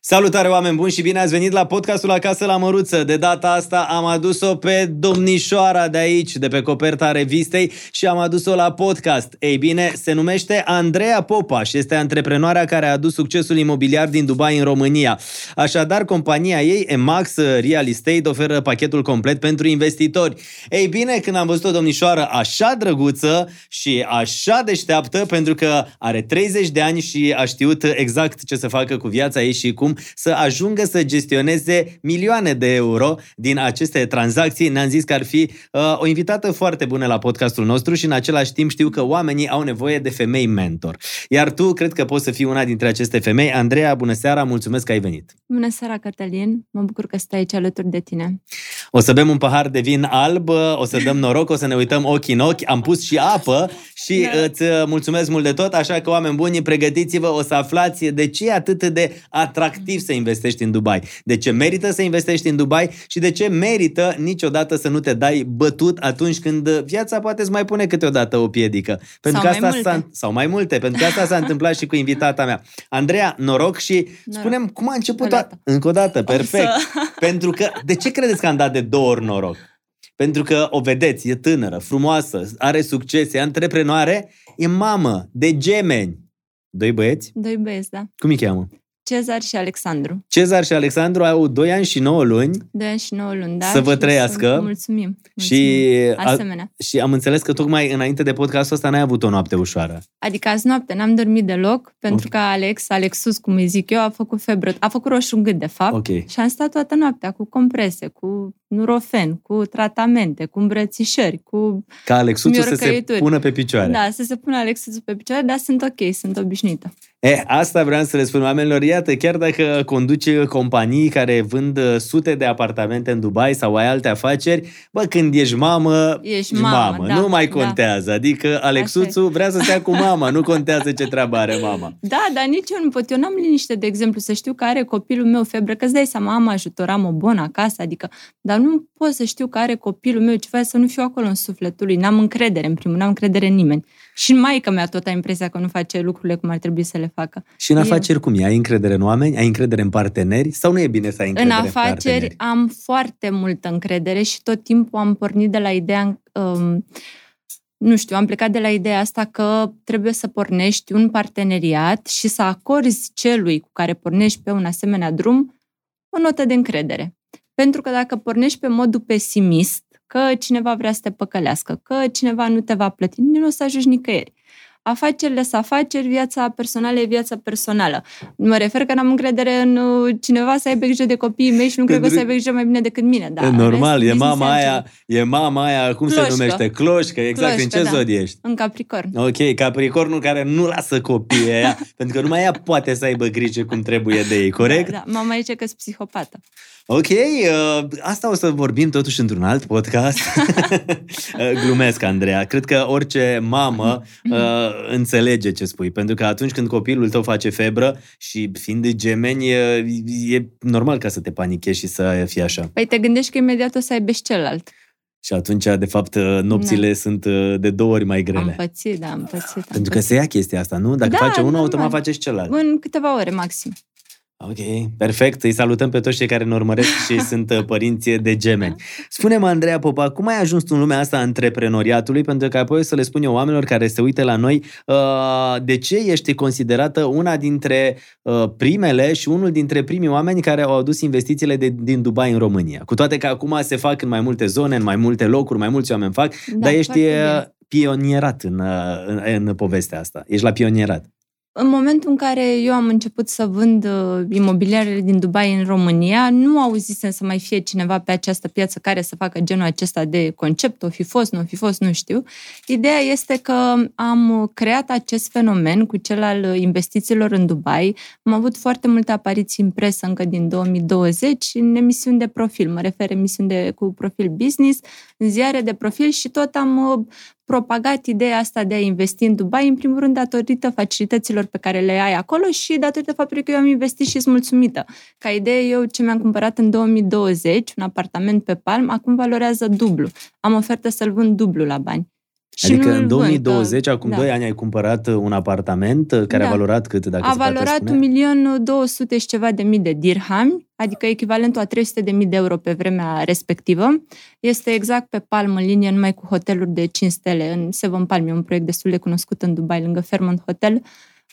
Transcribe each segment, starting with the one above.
Salutare oameni buni și bine ați venit la podcastul Acasă la Măruță. De data asta am adus-o pe domnișoara de aici, de pe coperta revistei și am adus-o la podcast. Ei bine, se numește Andreea Popa și este antreprenoarea care a adus succesul imobiliar din Dubai în România. Așadar, compania ei, Emax Real Estate, oferă pachetul complet pentru investitori. Ei bine, când am văzut o domnișoară așa drăguță și așa deșteaptă, pentru că are 30 de ani și a știut exact ce să facă cu viața ei și cum să ajungă să gestioneze milioane de euro din aceste tranzacții. Ne-am zis că ar fi uh, o invitată foarte bună la podcastul nostru și în același timp știu că oamenii au nevoie de femei mentor. Iar tu cred că poți să fii una dintre aceste femei. Andreea, bună seara, mulțumesc că ai venit. Bună seara, Cătălin. Mă bucur că stai aici alături de tine. O să bem un pahar de vin alb, o să dăm noroc, o să ne uităm ochi în ochi. Am pus și apă și da. îți mulțumesc mult de tot, așa că oameni buni, pregătiți-vă, o să aflați de ce e atât de atractiv să investești în Dubai, de ce merită să investești în Dubai și de ce merită niciodată să nu te dai bătut atunci când viața poate să mai pune câteodată o piedică. Pentru sau, că mai asta multe. sau mai multe, pentru că asta s-a întâmplat și cu invitata mea. Andreea, noroc și noroc. spunem cum a început... A... Încă o dată, perfect. Să... Pentru că, de ce credeți că am dat de două ori noroc? Pentru că o vedeți, e tânără, frumoasă, are succes, e antreprenoare, e mamă de gemeni. Doi băieți? Doi băieți, da. Cum îi cheamă? Cezar și Alexandru. Cezar și Alexandru au 2 ani și 9 luni. 2 ani și 9 luni, da. Să vă trăiască. Să, mulțumim. mulțumim. Și, Asemenea. A, și am înțeles că tocmai înainte de podcastul ăsta n-ai avut o noapte ușoară. Adică azi noapte n-am dormit deloc, pentru okay. că Alex, Alexus, cum îi zic eu, a făcut febră, a făcut roșu gât, de fapt. Okay. Și am stat toată noaptea cu comprese, cu nurofen, cu tratamente, cu îmbrățișări, cu Ca Alexuțul să se pună pe picioare. Da, să se pună Alexuțul pe picioare, dar sunt ok, sunt obișnuită. E, asta vreau să le spun oamenilor. Iată, chiar dacă conduce companii care vând uh, sute de apartamente în Dubai sau ai alte afaceri, bă, când ești mamă, ești mamă, mamă. Da, nu mai da. contează. Da. Adică Alexuțu vrea să stea cu mama, nu contează ce treabă are mama. Da, dar nici eu nu pot. Eu n-am liniște, de exemplu, să știu că are copilul meu febră, că îți dai seama, am ajutor, am o bună acasă, adică, dar nu pot să știu că are copilul meu ceva să nu fiu acolo în sufletul lui. N-am încredere, în primul, n-am încredere în nimeni. Și maica mea tot a impresia că nu face lucrurile cum ar trebui să le facă. Și în afaceri cum e? Ai încredere în oameni? Ai încredere în parteneri? Sau nu e bine să ai încredere în afaceri? În afaceri am foarte multă încredere și tot timpul am pornit de la ideea... Um, nu știu, am plecat de la ideea asta că trebuie să pornești un parteneriat și să acorzi celui cu care pornești pe un asemenea drum o notă de încredere. Pentru că dacă pornești pe modul pesimist, că cineva vrea să te păcălească, că cineva nu te va plăti, nu o să ajungi nicăieri afacerile să afaceri, viața personală e viața personală. Mă refer că n-am încredere în uh, cineva să aibă grijă de copiii mei și nu cred că o să aibă grijă mai bine decât mine. Da, Normal, e mama aia, e mama aia, cum Cloșcă. se numește? Cloșcă, exact. Cloșcă, în ce da. zodie ești? În Capricorn. Ok, Capricornul care nu lasă copiii aia, pentru că numai ea poate să aibă grijă cum trebuie de ei, corect? Da, da. mama zice că sunt psihopată. Ok, uh, asta o să vorbim totuși într-un alt podcast. Uh, glumesc, Andreea. Cred că orice mamă uh, înțelege ce spui, pentru că atunci când copilul tău face febră și fiind de gemeni, e, e normal ca să te panichezi și să fie așa. Păi te gândești că imediat o să aibă și celălalt. Și atunci, de fapt, uh, nopțile da. sunt uh, de două ori mai grele. Am pățit, da, am pățit. Am Pentru pățit. că se ia chestia asta, nu? Dacă da, face unul, automat face și celălalt. În câteva ore, maxim. Ok, perfect. Îi salutăm pe toți cei care ne urmăresc și sunt uh, părinți de gemeni. Spune-mă, Andreea Popa, cum ai ajuns în lumea asta a antreprenoriatului? Pentru că apoi să le spun eu oamenilor care se uită la noi, uh, de ce ești considerată una dintre uh, primele și unul dintre primii oameni care au adus investițiile de, din Dubai în România? Cu toate că acum se fac în mai multe zone, în mai multe locuri, mai mulți oameni fac, da, dar ești pionierat în, în, în povestea asta. Ești la pionierat. În momentul în care eu am început să vând uh, imobiliarele din Dubai în România, nu auzisem să mai fie cineva pe această piață care să facă genul acesta de concept, o fi fost, nu o fi fost, nu știu. Ideea este că am creat acest fenomen cu cel al investițiilor în Dubai. Am avut foarte multe apariții în presă încă din 2020 în emisiuni de profil, mă refer emisiuni de, cu profil business, în ziare de profil și tot am uh, propagat ideea asta de a investi în Dubai, în primul rând datorită facilităților pe care le ai acolo și datorită faptului că eu am investit și sunt mulțumită. Ca idee, eu ce mi-am cumpărat în 2020, un apartament pe Palm, acum valorează dublu. Am ofertă să-l vând dublu la bani. Și adică nu-l în vând, 2020, că- acum da. 2 ani, ai cumpărat un apartament uh, care a Da. valorat cât, dacă a se poate valorat spune? 1.200.000 și ceva de mii de dirhami, adică echivalentul a 300 de mii de euro pe vremea respectivă. Este exact pe palm în linie, numai cu hoteluri de 5 stele în Seven Palm, e un proiect destul de cunoscut în Dubai, lângă Fairmont Hotel.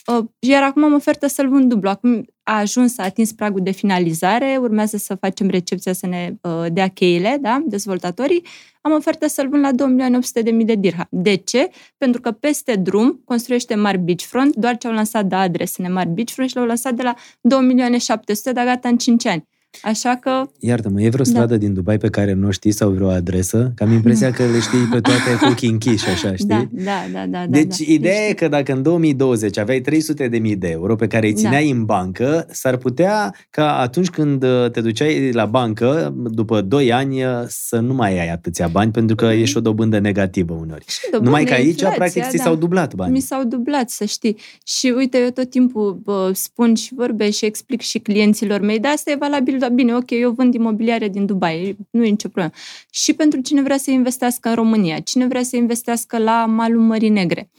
Uh, Iar acum am ofertă să-l vând dublu. Acum a ajuns, a atins pragul de finalizare, urmează să facem recepția să ne uh, dea cheile, da, dezvoltatorii. Am ofertă să-l vând la 2.800.000 de dirham. De ce? Pentru că peste drum construiește mari beachfront, doar ce au lansat de adresele mari beachfront și l-au lăsat de la 2.700.000, dar gata în 5 ani. Așa că Iartă-mă, e vreo stradă din Dubai pe care nu o știi sau vreo adresă? Că am impresia că le știi pe toate cu ochii închiși, așa, știi? Da, da, da, da. Deci, da, ideea e că dacă în 2020 aveai 300 de mii de euro pe care îi Da. țineai în bancă, s-ar putea ca atunci când uh, te duceai la bancă, după 2 ani, uh, să nu mai ai atâția bani, pentru că e și o dobândă negativă uneori. Și dobândă, Numai că aici, inflația, practic, ți da. s-au dublat banii. Mi s-au dublat, să știi. Și uite, eu tot timpul bă, spun și vorbesc și explic și clienților mei, dar asta e valabil, dar bine, ok, eu vând imobiliare din Dubai, nu e nicio problemă. Și pentru cine vrea să investească în România, cine vrea să investească la malul Mării Negre.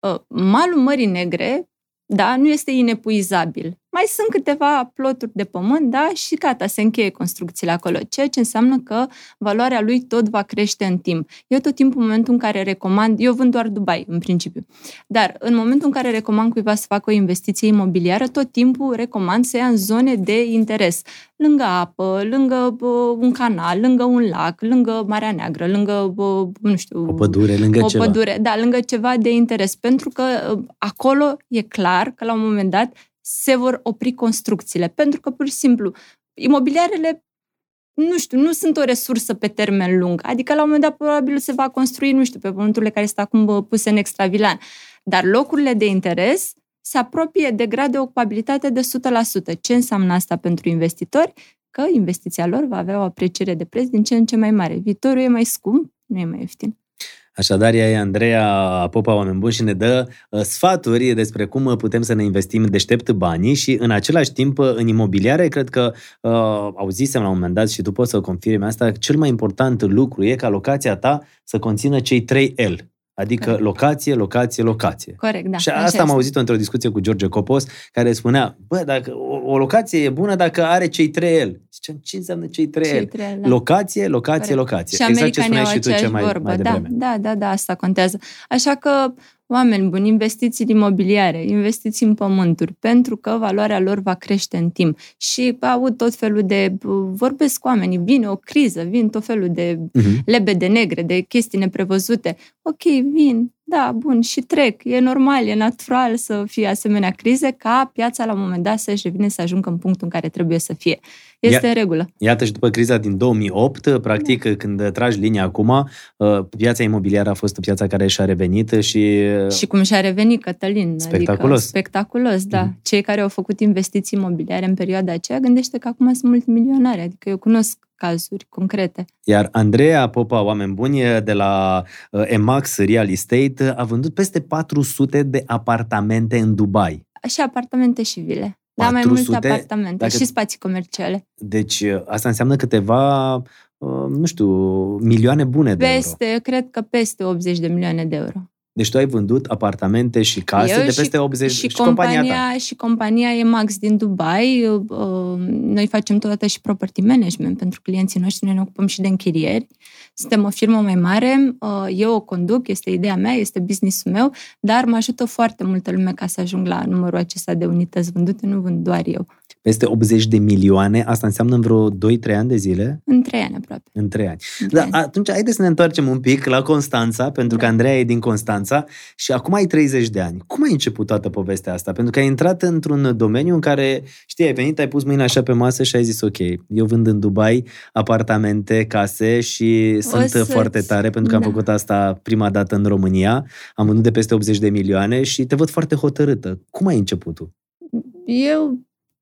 Uh, Malul Mării Negre, da, nu este inepuizabil. Mai sunt câteva ploturi de pământ, da, și gata, se încheie construcțiile acolo, ceea ce înseamnă că valoarea lui tot va crește în timp. Eu tot timpul, în momentul în care recomand, eu vând doar Dubai, în principiu, dar în momentul în care recomand cuiva să facă o investiție imobiliară, tot timpul recomand să ia în zone de interes. Lângă apă, lângă bă, un canal, lângă un lac, lângă Marea Neagră, lângă, bă, nu știu... O pădure lângă o ceva. pădure, da, lângă ceva de interes, pentru că uh, acolo e clar că la un moment dat se vor opri construcțiile, pentru că pur și simplu imobiliarele nu știu, nu sunt o resursă pe termen lung. Adică la un moment dat probabil se va construi, nu știu, pe pământurile care sunt acum bă, puse în extravilan. Dar locurile de interes se apropie de grad de ocupabilitate de 100%. Ce înseamnă asta pentru investitori? Că investiția lor va avea o apreciere de preț din ce în ce mai mare. Viitorul e mai scump, nu e mai ieftin. Așadar, ea e Andreea Popa Oameni Buni și ne dă uh, sfaturi despre cum uh, putem să ne investim deștept banii și în același timp uh, în imobiliare, cred că uh, auzisem la un moment dat și tu poți să confirmi asta, cel mai important lucru e ca locația ta să conțină cei 3 L. Adică Corect. locație, locație, locație. Corect, da. și așa asta am este. auzit într-o discuție cu George Copos, care spunea, bă, dacă o, o locație e bună dacă are cei 3 L. Ziceam, ce înseamnă cei 3 L? Cei trei, da. Locație, locație, Corect. locație. Și exact ce americanii spuneai au și tu ce aceeași mai, vorbă. mai da, devreme. da, da, da, asta contează. Așa că, oameni buni, investiți în imobiliare, investiți în pământuri, pentru că valoarea lor va crește în timp. Și aud tot felul de, vorbesc cu oamenii, vine o criză, vin tot felul de Mhm. lebede negre, de chestii neprevăzute. Ok, vin, da, bun, și trec. E normal, e natural să fie asemenea crize, ca piața la un moment dat să-și revine să ajungă în punctul în care trebuie să fie. Este Ia- în regulă. Iată și după criza din 2008, practic, Da. când tragi linia acum, uh, piața imobiliară a fost piața care și-a revenit și... Și cum și-a revenit Cătălin. Spectaculos. Adică, spectaculos, da. Mhm. Cei care au făcut investiții imobiliare în perioada aceea, gândește că acum sunt multimilionari. Adică eu cunosc cazuri concrete. Iar Andreea Popa, oameni buni, de la uh, Emax Real Estate, a vândut peste 400 de apartamente în Dubai. Și apartamente și vile. Da, mai 400? multe apartamente Dacă- și spații comerciale. Deci uh, asta înseamnă câteva, uh, nu știu, milioane bune de euro. Peste, cred că peste 80 de milioane de euro. Deci tu ai vândut apartamente și case Eu de și- peste 80 și, compania ta. compania, și compania Emax din Dubai. uh, Noi facem totodată și property management pentru clienții noștri, noi ne ocupăm și de închirieri. Suntem o firmă mai mare, uh, eu o conduc, este ideea mea, este business-ul meu, dar mă ajută foarte multă lume ca să ajung la numărul acesta de unități vândute, nu vând doar eu. Peste 80 de milioane, asta înseamnă în vreo 2-3 ani de zile? În trei ani aproape. În 3 ani. În trei Da, ani. atunci haideți să ne întoarcem un pic la Constanța, pentru că Da. Andreea e din Constanța și acum ai 30 de ani. Cum ai început toată povestea asta? Pentru că ai intrat într-un domeniu în care, știi, ai venit, ai pus mâina așa pe masă și ai zis, ok, eu vând în Dubai apartamente, case și sunt să-ți- foarte tare pentru că am da. făcut asta prima dată în România. Am vândut de peste 80 de milioane și te văd foarte hotărâtă. Cum ai început tu? Eu,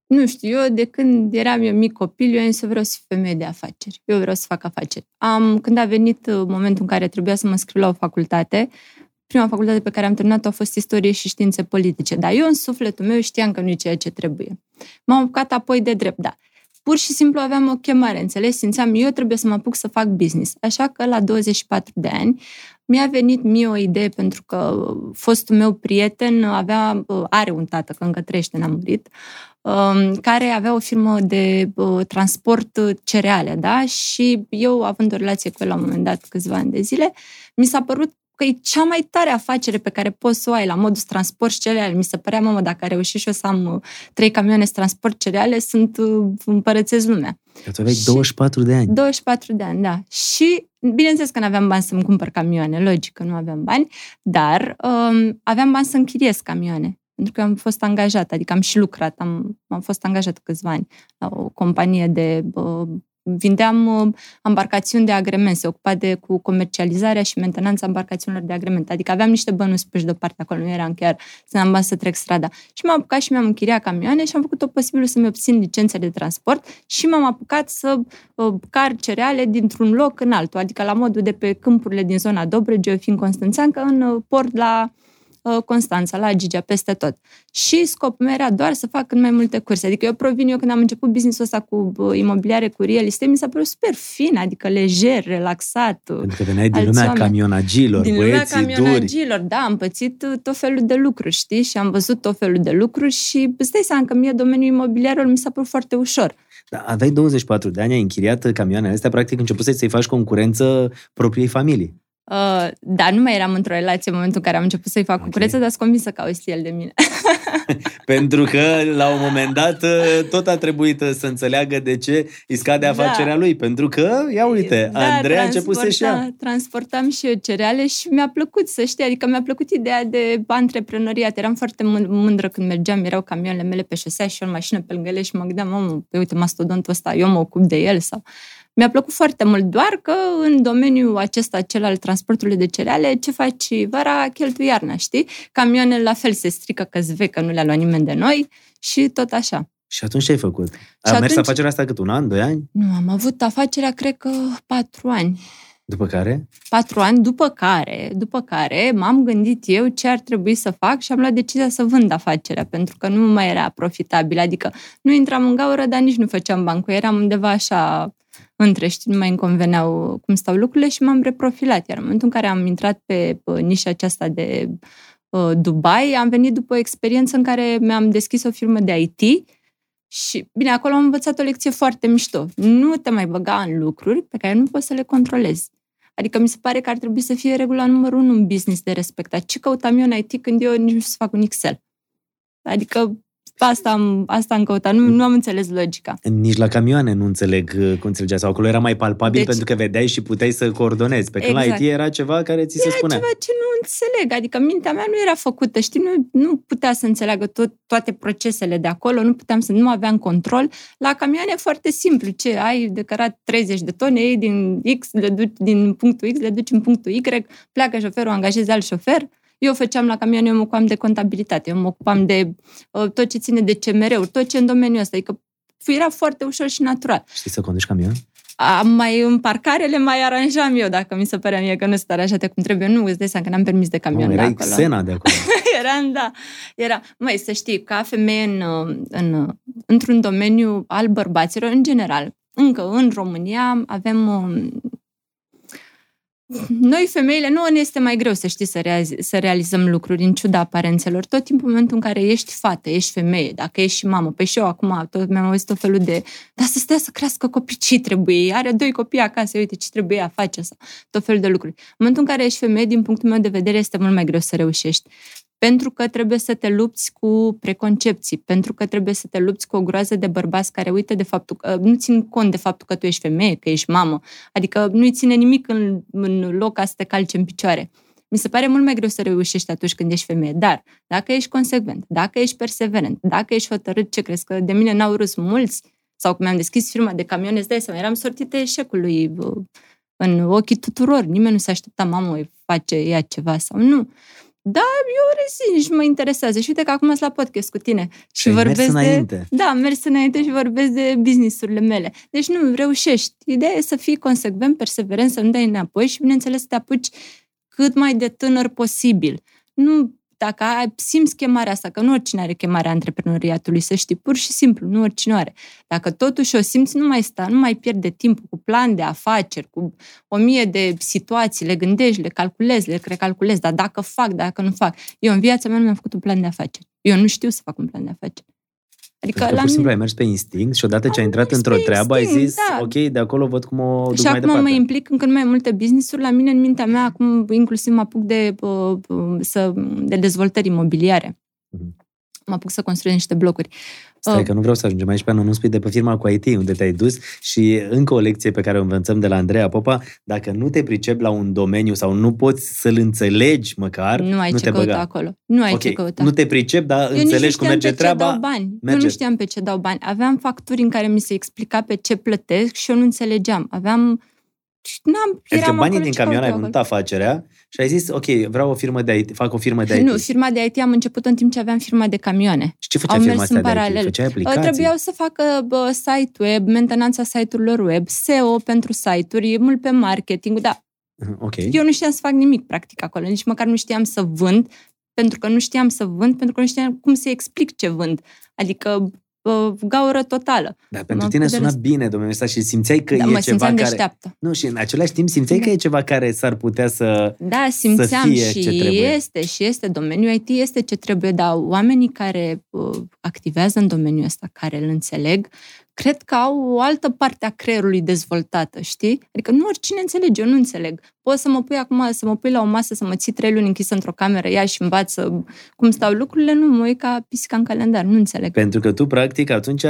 nu știu, eu de când eram eu mic copil, eu am zis să vreau să fiu femeie de afaceri. Eu vreau să fac afaceri. Am, când a venit uh, momentul în care trebuia să mă scriu la o facultate, prima facultate pe care am terminat-o a fost istorie și științe politice. Dar eu în sufletul meu știam că nu e ceea ce trebuie. M-am apucat apoi de drept, da. Pur și simplu aveam o chemare, înțelegi? Simțeam, eu trebuie să mă apuc să fac business. Așa că la 24 de ani mi-a venit mie o idee pentru că fostul meu prieten avea, are un tată, că încă trăiește, n-a murit, um, care avea o firmă de uh, transport cereale, da? Și eu, având o relație cu el la un moment dat, câțiva ani de zile, mi s-a părut că e cea mai tare afacere pe care poți să o ai la modul transport cereale. Mi se părea, mamă, dacă reușit și eu să am uh, trei camioane transport cereale, sunt uh, împărățesc lumea. Tu aveai și 24 de ani. 24 de ani, da. Și bineînțeles că nu aveam bani să-mi cumpăr camioane, logic că nu aveam bani, dar um, aveam bani să închiriez camioane. Pentru că am fost angajat, adică am și lucrat, am, am fost angajat câțiva ani la o companie de uh, vindeam uh, embarcațiuni de agrement, se ocupa de cu comercializarea și mentenanța embarcațiunilor de agrement. Adică aveam niște bănuți puși deoparte acolo, nu eram chiar să am bani să trec strada. Și m-am apucat și mi-am închiriat camioane și am făcut tot posibilul să-mi obțin licențe de transport și m-am apucat să uh, car cereale dintr-un loc în altul, adică la modul de pe câmpurile din zona Dobrogea, eu fiind constanțeancă, în uh, port la Uh, Constanța, la Gigea, peste tot. Și scopul meu era doar să fac cât mai multe curse. Adică eu provin, eu când am început business-ul ăsta cu uh, imobiliare, cu real estate, mi s-a părut super fin, adică lejer, relaxat. Pentru că veneai din lumea oameni. camionagilor, Din lumea camionagilor, duri. da, am pățit uh, tot felul de lucruri, știi? Și am văzut tot felul de lucruri și îți dai seama că mie domeniul imobiliar mi s-a părut foarte ușor. Da, aveai 24 de ani, ai închiriat camioanele astea, practic început să-i faci concurență propriei familii. Uh, dar nu mai eram într-o relație în momentul în care am început să-i fac okay. concurență, dar sunt convinsă că auzi el de mine. Pentru că, la un moment dat, uh, tot a trebuit uh, să înțeleagă de ce îi scade da. afacerea da. lui. Pentru că, ia uite, da, Andrei a început să-și ia. Transportam și eu cereale și mi-a plăcut, să știi, adică mi-a plăcut ideea de antreprenoriat. Eram foarte mândră când mergeam, erau camioanele mele pe șosea și eu în mașină pe lângă ele și mă gândeam, mamă, uite, mastodontul ăsta, eu mă ocup de el sau mi-a plăcut foarte mult, doar că în domeniul acesta, cel al transportului de cereale, ce faci vara, cheltui iarna, știi? Camioanele la fel se strică că vei că nu le-a luat nimeni de noi și tot așa. Și atunci ce ai făcut? Și a atunci... mers afacerea asta cât un an, doi ani? Nu, am avut afacerea, cred că patru ani. După care? Patru ani, după care, după care m-am gândit eu ce ar trebui să fac și am luat decizia să vând afacerea, pentru că nu mai era profitabil. Adică nu intram în gaură, dar nici nu făceam bani, eram undeva așa între, știi, nu mai îmi conveneau cum stau lucrurile și m-am reprofilat. Iar în momentul în care am intrat pe nișa aceasta de uh, Dubai, am venit după o experiență în care mi-am deschis o firmă de IT și, bine, acolo am învățat o lecție foarte mișto. Nu te mai băga în lucruri pe care nu poți să le controlezi. Adică mi se pare că ar trebui să fie regula numărul unu în business de respectat. Ce căutam eu în IT când eu nici nu știu să fac un Excel? Adică Asta am, asta am căutat, nu, nu am înțeles logica. Nici la camioane nu înțeleg uh, cum înțelegea, sau acolo era mai palpabil deci, pentru că vedeai și puteai să coordonezi. Pe când exact. la IT era ceva care ți se era spunea. ceva ce nu înțeleg, adică mintea mea nu era făcută, știi, nu, nu putea să înțeleagă tot, toate procesele de acolo, nu puteam să, nu aveam control. La camioane e foarte simplu, ce ai decărat 30 de tone, ei din X, le duci, din punctul X, le duci în punctul Y, pleacă șoferul, angajezi alt șofer, eu făceam la camion, eu mă ocupam de contabilitate, eu mă ocupam de uh, tot ce ține de CMR-uri, tot ce în domeniul ăsta. Adică era foarte ușor și natural. Știi să conduci camion? Am mai în parcarele mai aranjam eu, dacă mi se părea mie că nu sunt aranjate cum trebuie. Nu, îți dai seama că n-am permis de camion oh, de acolo. Xena de acolo. Eram, da. Era, măi, să știi, ca femeie în, în, într-un domeniu al bărbaților, în general, încă în România avem um, noi, femeile, nu ne este mai greu să știi să, realiz- să realizăm lucruri în ciuda aparențelor. Tot timpul în momentul în care ești fată, ești femeie, dacă ești și mamă, pe păi și eu acum tot, mi-am auzit tot felul de dar să stea să crească copii, ce trebuie? Are doi copii acasă, uite ce trebuie a face asta, tot felul de lucruri. În momentul în care ești femeie, din punctul meu de vedere, este mult mai greu să reușești pentru că trebuie să te lupți cu preconcepții, pentru că trebuie să te lupți cu o groază de bărbați care uită de faptul că nu țin cont de faptul că tu ești femeie, că ești mamă, adică nu-i ține nimic în, în loc ca să te calce în picioare. Mi se pare mult mai greu să reușești atunci când ești femeie, dar dacă ești consecvent, dacă ești perseverent, dacă ești hotărât, ce crezi că de mine n-au râs mulți, sau când mi-am deschis firma de camioane, îți dai seama, eram sortită eșecului în ochii tuturor. Nimeni nu se aștepta, mamă, face ea ceva sau nu. Da, eu rețin și mă interesează. Și uite că acum sunt la podcast cu tine. Și, și vorbesc mers înainte. De, da, mers înainte și vorbesc de businessurile mele. Deci nu, reușești. Ideea e să fii consecvent, perseverent, să nu dai înapoi și, bineînțeles, să te apuci cât mai de tânăr posibil. Nu dacă ai, simți chemarea asta, că nu oricine are chemarea antreprenoriatului, să știi, pur și simplu, nu oricine are. Dacă totuși o simți, nu mai sta, nu mai pierde timpul cu plan de afaceri, cu o mie de situații, le gândești, le calculezi, le recalculezi, dar dacă fac, dacă nu fac. Eu în viața mea nu mi-am făcut un plan de afaceri. Eu nu știu să fac un plan de afaceri. Adică Pentru că pur și simplu ai mers pe instinct și odată ce ai intrat într-o treabă ai zis, da. ok, de acolo văd cum o duc și mai acum departe. mă implic în cât mai multe business-uri. La mine, în mintea mea, acum inclusiv mă apuc de, uh, să, de dezvoltări imobiliare. Mm-hmm. Mă apuc să construiesc niște blocuri. Stai că nu vreau să ajungem aici pe nu spui de pe firma cu IT unde te-ai dus și încă o lecție pe care o învățăm de la Andreea Popa, dacă nu te pricepi la un domeniu sau nu poți să-l înțelegi măcar, nu ai nu ce te căuta băga. acolo. Nu ai okay. ce căuta. Nu te pricep, dar Eu înțelegi cum merge pe treaba. Ce dau bani. Merge. Eu nu știam pe ce dau bani. Aveam facturi în care mi se explica pe ce plătesc și eu nu înțelegeam. Aveam N-am, adică eram banii acolo, din ce camion ai căutam vândut afacerea și ai zis, ok, vreau o firmă de IT, fac o firmă de IT. Nu, firma de IT am început în timp ce aveam firma de camioane. Și ce făcea Au firma mers asta în de IT? paralel. Făceai aplicații? Trebuiau să facă bă, site web, mentenanța site-urilor web, SEO pentru site-uri, mult pe marketing, dar okay. eu nu știam să fac nimic practic acolo, nici măcar nu știam să vând, pentru că nu știam să vând, pentru că nu știam cum să explic ce vând. Adică gaură totală. Da, pentru tine sună rest... bine domnul ăsta și simțeai că da, e mă ceva care... deșteaptă. Nu, și în același timp simțeai da. că e ceva care s-ar putea să Da, simțeam să fie și ce trebuie. este, și este. Domeniul IT este ce trebuie, dar oamenii care uh, activează în domeniul ăsta, care îl înțeleg, cred că au o altă parte a creierului dezvoltată, știi? Adică nu oricine înțelege, eu nu înțeleg. Poți să mă pui acum, să mă pui la o masă, să mă ții trei luni închisă într-o cameră, ia și învață cum stau lucrurile, nu mă uit ca pisica în calendar, nu înțeleg. Pentru că tu, practic, atunci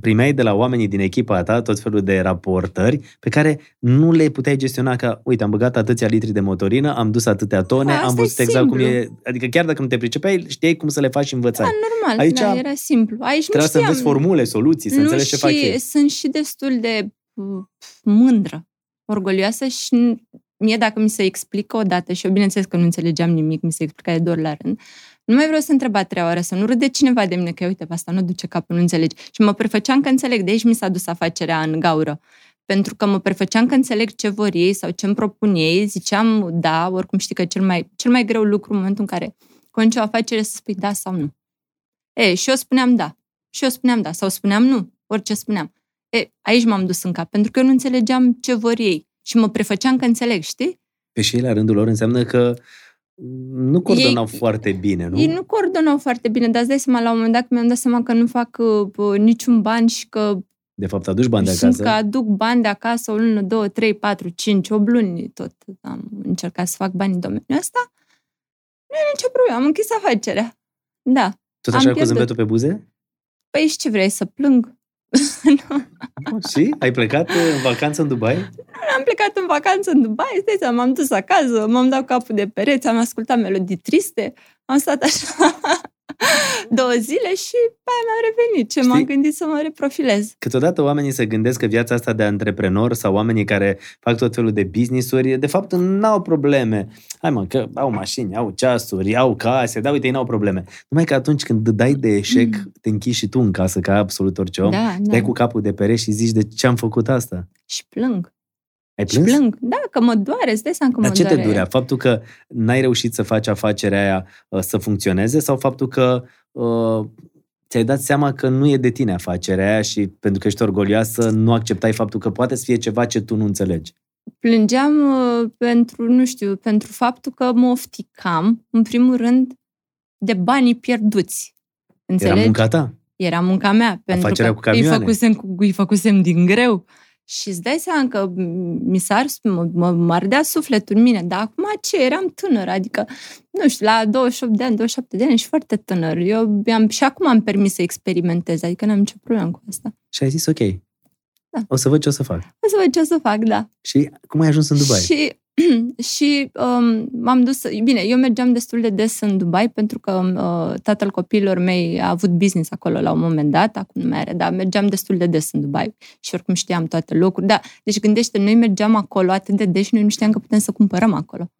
primeai de la oamenii din echipa ta tot felul de raportări pe care nu le puteai gestiona ca, uite, am băgat atâția litri de motorină, am dus atâtea tone, Asta am văzut exact simplu. cum e, adică chiar dacă nu te pricepeai, știai cum să le faci și învățai. Da, normal, Aici da, era simplu. Aici Trebuia nu să înveți formule, soluții, să nu înțelegi ce și fac ei. sunt și destul de mândră, orgolioasă și mie dacă mi se explică o dată și eu bineînțeles că nu înțelegeam nimic, mi se explica de două ori la rând, nu mai vreau să întreb a treia oară, să nu râde cineva de mine că uite, pe asta nu duce capul, nu înțelegi. Și mă prefăceam că înțeleg, de aici mi s-a dus afacerea în gaură. Pentru că mă prefăceam că înțeleg ce vor ei sau ce îmi propun ei, ziceam da, oricum știi că cel mai, cel mai greu lucru în momentul în care conci o afacere să spui da sau nu. E, și eu spuneam da. Și eu spuneam da. Sau spuneam nu. Orice spuneam. E, aici m-am dus în cap, pentru că eu nu înțelegeam ce vor ei. Și mă prefăceam că înțeleg, știi? Pe și ei, la rândul lor, înseamnă că nu coordonau ei, foarte bine, nu? Ei nu coordonau foarte bine, dar îți dai seama, la un moment dat mi-am dat seama că nu fac uh, niciun bani și că de fapt, aduci bani de sunt acasă? că aduc bani de acasă o lună, două, trei, patru, cinci, o luni tot. Am încercat să fac bani în domeniul ăsta. Nu e nicio problemă, am închis afacerea. Da. Tot așa cu zâmbetul pe buze? Păi și ce vrei, să plâng? și? Ai plecat în vacanță în Dubai? Nu, am plecat în vacanță în Dubai, stai m-am dus acasă, m-am dat capul de pereți, am ascultat melodii triste, am stat așa două zile și pe aia mi-am revenit. Ce Știi? m-am gândit să mă reprofilez. Câteodată oamenii se gândesc că viața asta de antreprenor sau oamenii care fac tot felul de business-uri, de fapt n-au probleme. Hai mă, că au mașini, au ceasuri, au case, da, uite, ei n-au probleme. Numai că atunci când dai de eșec, mm. te închizi și tu în casă ca absolut orice om, da, da. dai cu capul de pereți și zici de ce am făcut asta. Și plâng. Ai plâns? Și plâng. Da, că mă doare, îți dai seama că Dar mă ce doare. te durea? Faptul că n-ai reușit să faci afacerea aia uh, să funcționeze sau faptul că uh, ți-ai dat seama că nu e de tine afacerea aia și pentru că ești orgolioasă nu acceptai faptul că poate să fie ceva ce tu nu înțelegi? Plângeam uh, pentru, nu știu, pentru faptul că mă ofticam, în primul rând, de banii pierduți. Înțelegi? Era munca ta? Era munca mea. Pentru Afacerea că cu camioane. Îi făcusem, cu, îi făcusem din greu. Și îți dai seama că mi s-a ars, mă, mă, mă ardea sufletul în mine, dar acum ce, eram tânăr, adică, nu știu, la 28 de ani, 27 de ani, și foarte tânăr. Eu am, și acum am permis să experimentez, adică n-am nicio problemă cu asta. Și ai zis, ok, da. o să văd ce o să fac. O să văd ce o să fac, da. Și cum ai ajuns în Dubai? Și, și um, m-am dus, bine, eu mergeam destul de des în Dubai pentru că uh, tatăl copiilor mei a avut business acolo la un moment dat, acum nu mai are, dar mergeam destul de des în Dubai și oricum știam toate locuri. Da, deci gândește, noi mergeam acolo atât de des și noi nu știam că putem să cumpărăm acolo.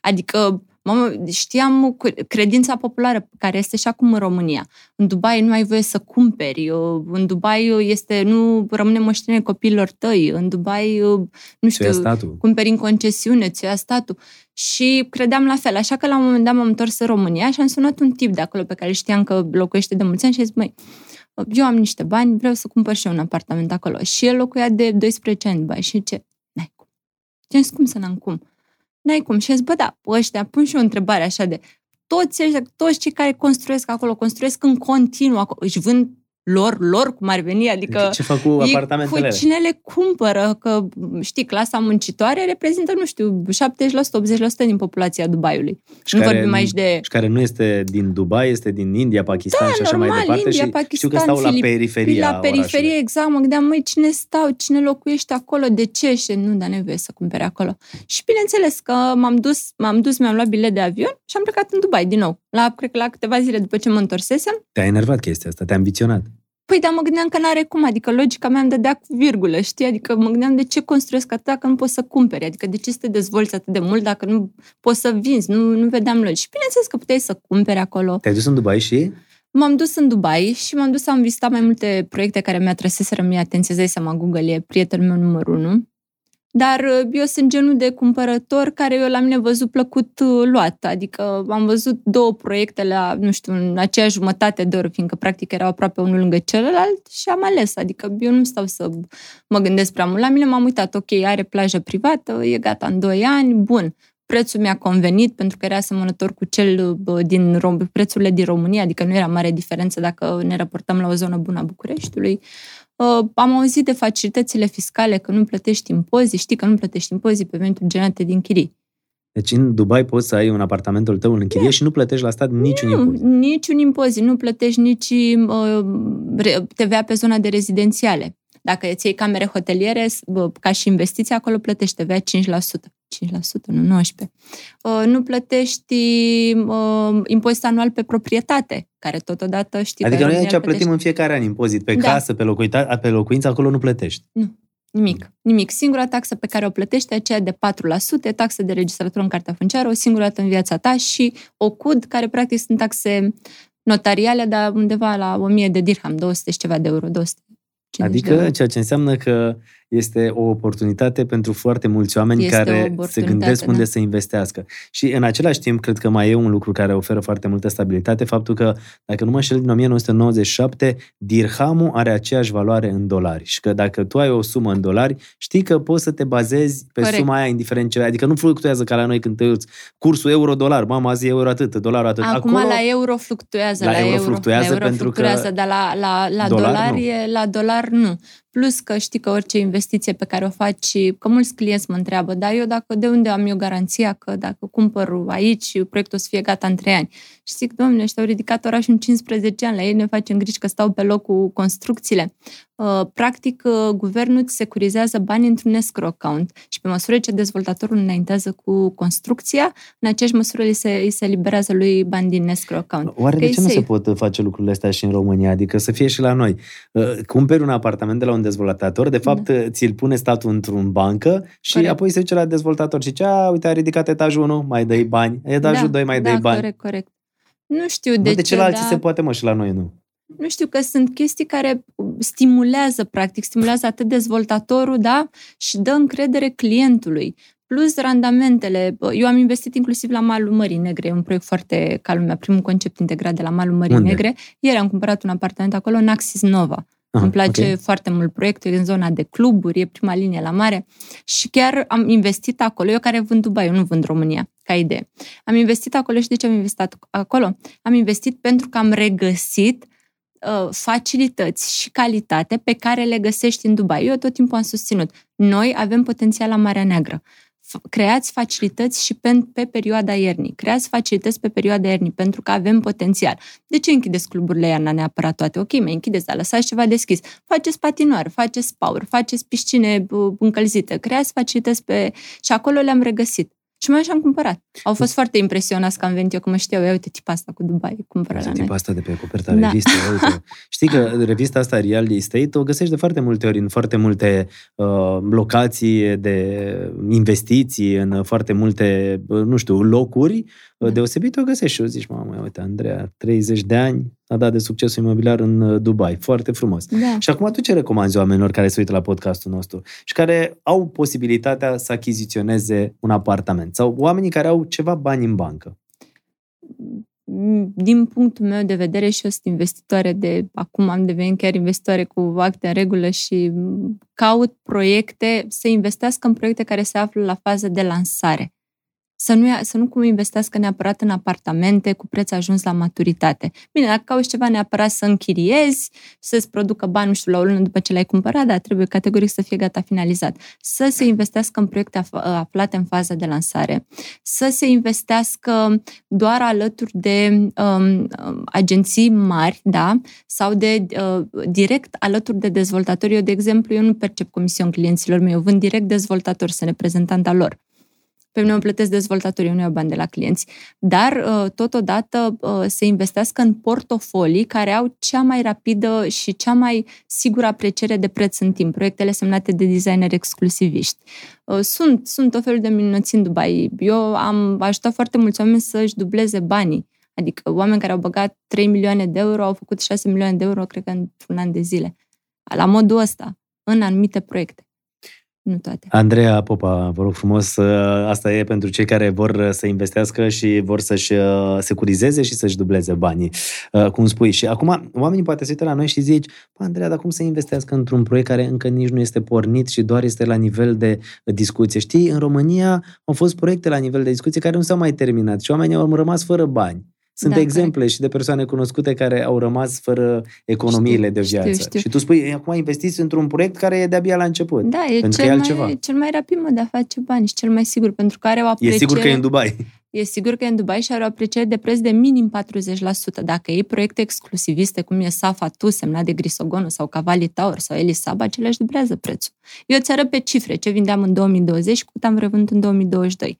Adică Mamă, știam credința populară care este și acum în România. În Dubai nu ai voie să cumperi, în Dubai este, nu rămâne moștenire copiilor tăi, în Dubai, nu știu, cumperi în concesiune, ți ia statul. Și credeam la fel, așa că la un moment dat m-am întors în România și am sunat un tip de acolo pe care știam că locuiește de mulți ani și a zis, măi, eu am niște bani, vreau să cumpăr și eu un apartament acolo. Și el locuia de 12 ani, băi, și ce? N-ai cum. Ce cum să n-am cum? N-ai cum. Și zis, bă, da, ăștia, pun și o întrebare așa de, toți ăștia, toți cei care construiesc acolo, construiesc în continuu, acolo, își vând lor, lor cum ar veni, adică ce fac cu apartamentele? Cu cine le cumpără, că știi, clasa muncitoare reprezintă, nu știu, 70%, 80% din populația Dubaiului. Și nu care, vorbim aici de... Și care nu este din Dubai, este din India, Pakistan da, și așa normal, mai departe India, și Pakistan, știu că stau Filip, la periferia La periferie, orașului. exact, mă gândeam, măi, cine stau, cine locuiește acolo, de ce? Și nu, dar nevoie să cumpere acolo. Și bineînțeles că m-am dus, m-am dus, mi-am luat bilet de avion și am plecat în Dubai din nou. La, cred că la câteva zile după ce mă întorsesem. Te-a enervat chestia asta, te-a ambiționat. Păi, dar mă gândeam că n-are cum, adică logica mea îmi dădea cu virgulă, știi? Adică mă gândeam de ce construiesc atât dacă nu poți să cumperi, adică de ce să te dezvolți atât de mult dacă nu poți să vinzi, nu, nu vedeam logic. Și bineînțeles că puteai să cumperi acolo. Te-ai dus în Dubai și? M-am dus în Dubai și m-am dus să am vizitat mai multe proiecte care mi-a trăseseră mie atenție, să seama, Google e prietenul meu numărul unu. Dar uh, eu sunt genul de cumpărător care eu la mine văzut plăcut uh, luat. Adică am văzut două proiecte la, nu știu, în aceeași jumătate de oră, fiindcă practic erau aproape unul lângă celălalt și am ales. Adică eu nu stau să mă gândesc prea mult. La mine m-am uitat, ok, are plajă privată, e gata în 2 ani, bun. Prețul mi-a convenit pentru că era asemănător cu cel din Rom- prețurile din România, adică nu era mare diferență dacă ne raportăm la o zonă bună a Bucureștiului. Uh, am auzit de facilitățile fiscale, că nu plătești impozit, știi că nu plătești impozit pe venituri generate din chirii. Deci în Dubai poți să ai un apartamentul tău în închirie yeah. și nu plătești la stat niciun nu, impozit. niciun impozit. Nu plătești nici uh, TVA pe zona de rezidențiale. Dacă îți iei camere hoteliere, ca și investiție, acolo plătești TVA 5%. 5%, nu 19%. Uh, nu plătești uh, impozit anual pe proprietate, care totodată știi Adică noi aici plătești... plătim în fiecare an impozit. Pe da. casă, pe, locuita, pe locuință, acolo nu plătești. Nu. Nimic. Nimic. Singura taxă pe care o plătești e aceea de 4%, taxă de registratură în cartea funciară, o singură dată în viața ta și o CUD, care practic sunt taxe notariale, dar undeva la 1000 de dirham, 200 și ceva de euro, 200 Adică ceea ce înseamnă că este o oportunitate pentru foarte mulți oameni este care se gândesc da. unde să investească. Și în același timp, cred că mai e un lucru care oferă foarte multă stabilitate, faptul că, dacă nu mă înșel, din 1997, dirhamul are aceeași valoare în dolari. Și că dacă tu ai o sumă în dolari, știi că poți să te bazezi pe Corect. suma aia, indiferent ce Adică nu fluctuează ca la noi când te uiți cursul euro-dolar. Mama, azi euro atât, dolarul atât. Acum Acolo, la euro fluctuează. La, la euro, fluctuează la euro pentru fluctuează, că... dar la, la, la dolar, dolar, nu. la dolar nu. Plus că știi că orice investiție pe care o faci, că mulți clienți mă întreabă, dar eu dacă de unde am eu garanția că dacă cumpăr aici, proiectul o să fie gata în 3 ani. Și zic, domnule, ăștia au ridicat orașul în 15 ani, la ei ne facem griji că stau pe loc cu construcțiile. Uh, practic, uh, guvernul îți securizează bani într-un escrow account și pe măsură ce dezvoltatorul înaintează cu construcția, în aceeași măsură îi se, îi se liberează lui bani din escrow account. Oare că de ce nu se pot face lucrurile astea și în România? Adică să fie și la noi. Uh, cumperi un apartament de la un dezvoltator, de fapt da. ți-l pune statul într-un bancă și corect. apoi se duce la dezvoltator și zice, a, uite, a ridicat etajul 1, mai dai bani, etajul da, 2, mai da, dai bani. corect, corect. Nu știu de, de ce. De ce la alții da... se poate, mă, și la noi nu? Nu știu, că sunt chestii care stimulează, practic, stimulează atât dezvoltatorul, da, și dă încredere clientului. Plus randamentele. Eu am investit inclusiv la Malul Mării Negre, un proiect foarte ca lumea, primul concept integrat de la Malul Mării Unde? Negre. Ieri am cumpărat un apartament acolo, în Axis Nova. Ah, Îmi place okay. foarte mult proiectul, e în zona de cluburi, e prima linie la mare și chiar am investit acolo, eu care vând Dubai, eu nu vând România, ca idee. Am investit acolo și de ce am investit acolo? Am investit pentru că am regăsit uh, facilități și calitate pe care le găsești în Dubai. Eu tot timpul am susținut. Noi avem potențial la Marea Neagră creați facilități și pe, pe perioada iernii. Creați facilități pe perioada iernii, pentru că avem potențial. De ce închideți cluburile iarna neapărat toate? Ok, mai închideți, dar lăsați ceva deschis. Faceți patinoar, faceți power, faceți piscine încălzite, creați facilități pe... Și acolo le-am regăsit. Și mai și am cumpărat. Au fost foarte impresionați că am venit eu, că mă știau, ia uite tipa asta cu Dubai, cumpără la Tipa asta de pe coperta da. revistei, uite. Știi că revista asta, Real Estate, o găsești de foarte multe ori în foarte multe uh, locații de investiții, în foarte multe, uh, nu știu, locuri, da. deosebit, o găsești și o zici, mamă, uite, Andreea, 30 de ani, a dat de succesul imobiliar în uh, Dubai. Foarte frumos. Da. Și acum tu ce recomanzi oamenilor care se uită la podcastul nostru și care au posibilitatea să achiziționeze un apartament sau oamenii care au ceva bani în bancă? din punctul meu de vedere și eu sunt investitoare de, acum am devenit chiar investitoare cu acte în regulă și caut proiecte, să investească în proiecte care se află la fază de lansare să nu, să nu cum investească neapărat în apartamente cu preț ajuns la maturitate. Bine, dacă cauți ceva neapărat să închiriezi, să-ți producă bani, nu știu, la o lună după ce l-ai cumpărat, dar trebuie categoric să fie gata finalizat. Să se investească în proiecte aflate în faza de lansare, să se investească doar alături de um, um, agenții mari, da, sau de uh, direct alături de dezvoltatori. Eu, de exemplu, eu nu percep comision clienților mei, eu vând direct dezvoltatori, sunt reprezentant al lor. Pe mine o plătesc dezvoltatorii, nu iau bani de la clienți. Dar, uh, totodată, uh, se investească în portofolii care au cea mai rapidă și cea mai sigură apreciere de preț în timp. Proiectele semnate de designer exclusiviști. Uh, sunt, sunt o fel de minunăți în Dubai. Eu am ajutat foarte mulți oameni să-și dubleze banii. Adică oameni care au băgat 3 milioane de euro au făcut 6 milioane de euro, cred că într-un an de zile. La modul ăsta, în anumite proiecte nu toate. Andreea Popa, vă rog frumos, uh, asta e pentru cei care vor uh, să investească și vor să-și uh, securizeze și să-și dubleze banii, cum spui. Și acum oamenii poate se uită la noi și zici, Andreea, dar cum să investească într-un proiect care încă nici nu este pornit și doar este la nivel de discuție? Știi, în România au fost proiecte la nivel de discuție care nu s-au mai terminat și oamenii au rămas fără bani. Sunt da, exemple corect. și de persoane cunoscute care au rămas fără economiile știu, de viață. Știu, știu. Și tu spui, acum investiți într-un proiect care e de-abia la început. Da, e pentru cel, că e altceva. mai, cel mai rapid mă de a face bani și cel mai sigur, pentru că are o apreciere... E sigur că e în Dubai. E sigur că e în Dubai și are o apreciere de preț de minim 40%. Dacă e proiecte exclusiviste, cum e Safa Tu, semnat de Grisogonul sau Cavalli Tower sau Elisaba, acelea își dublează prețul. Eu ți arăt pe cifre ce vindeam în 2020 și cât am revândut în 2022.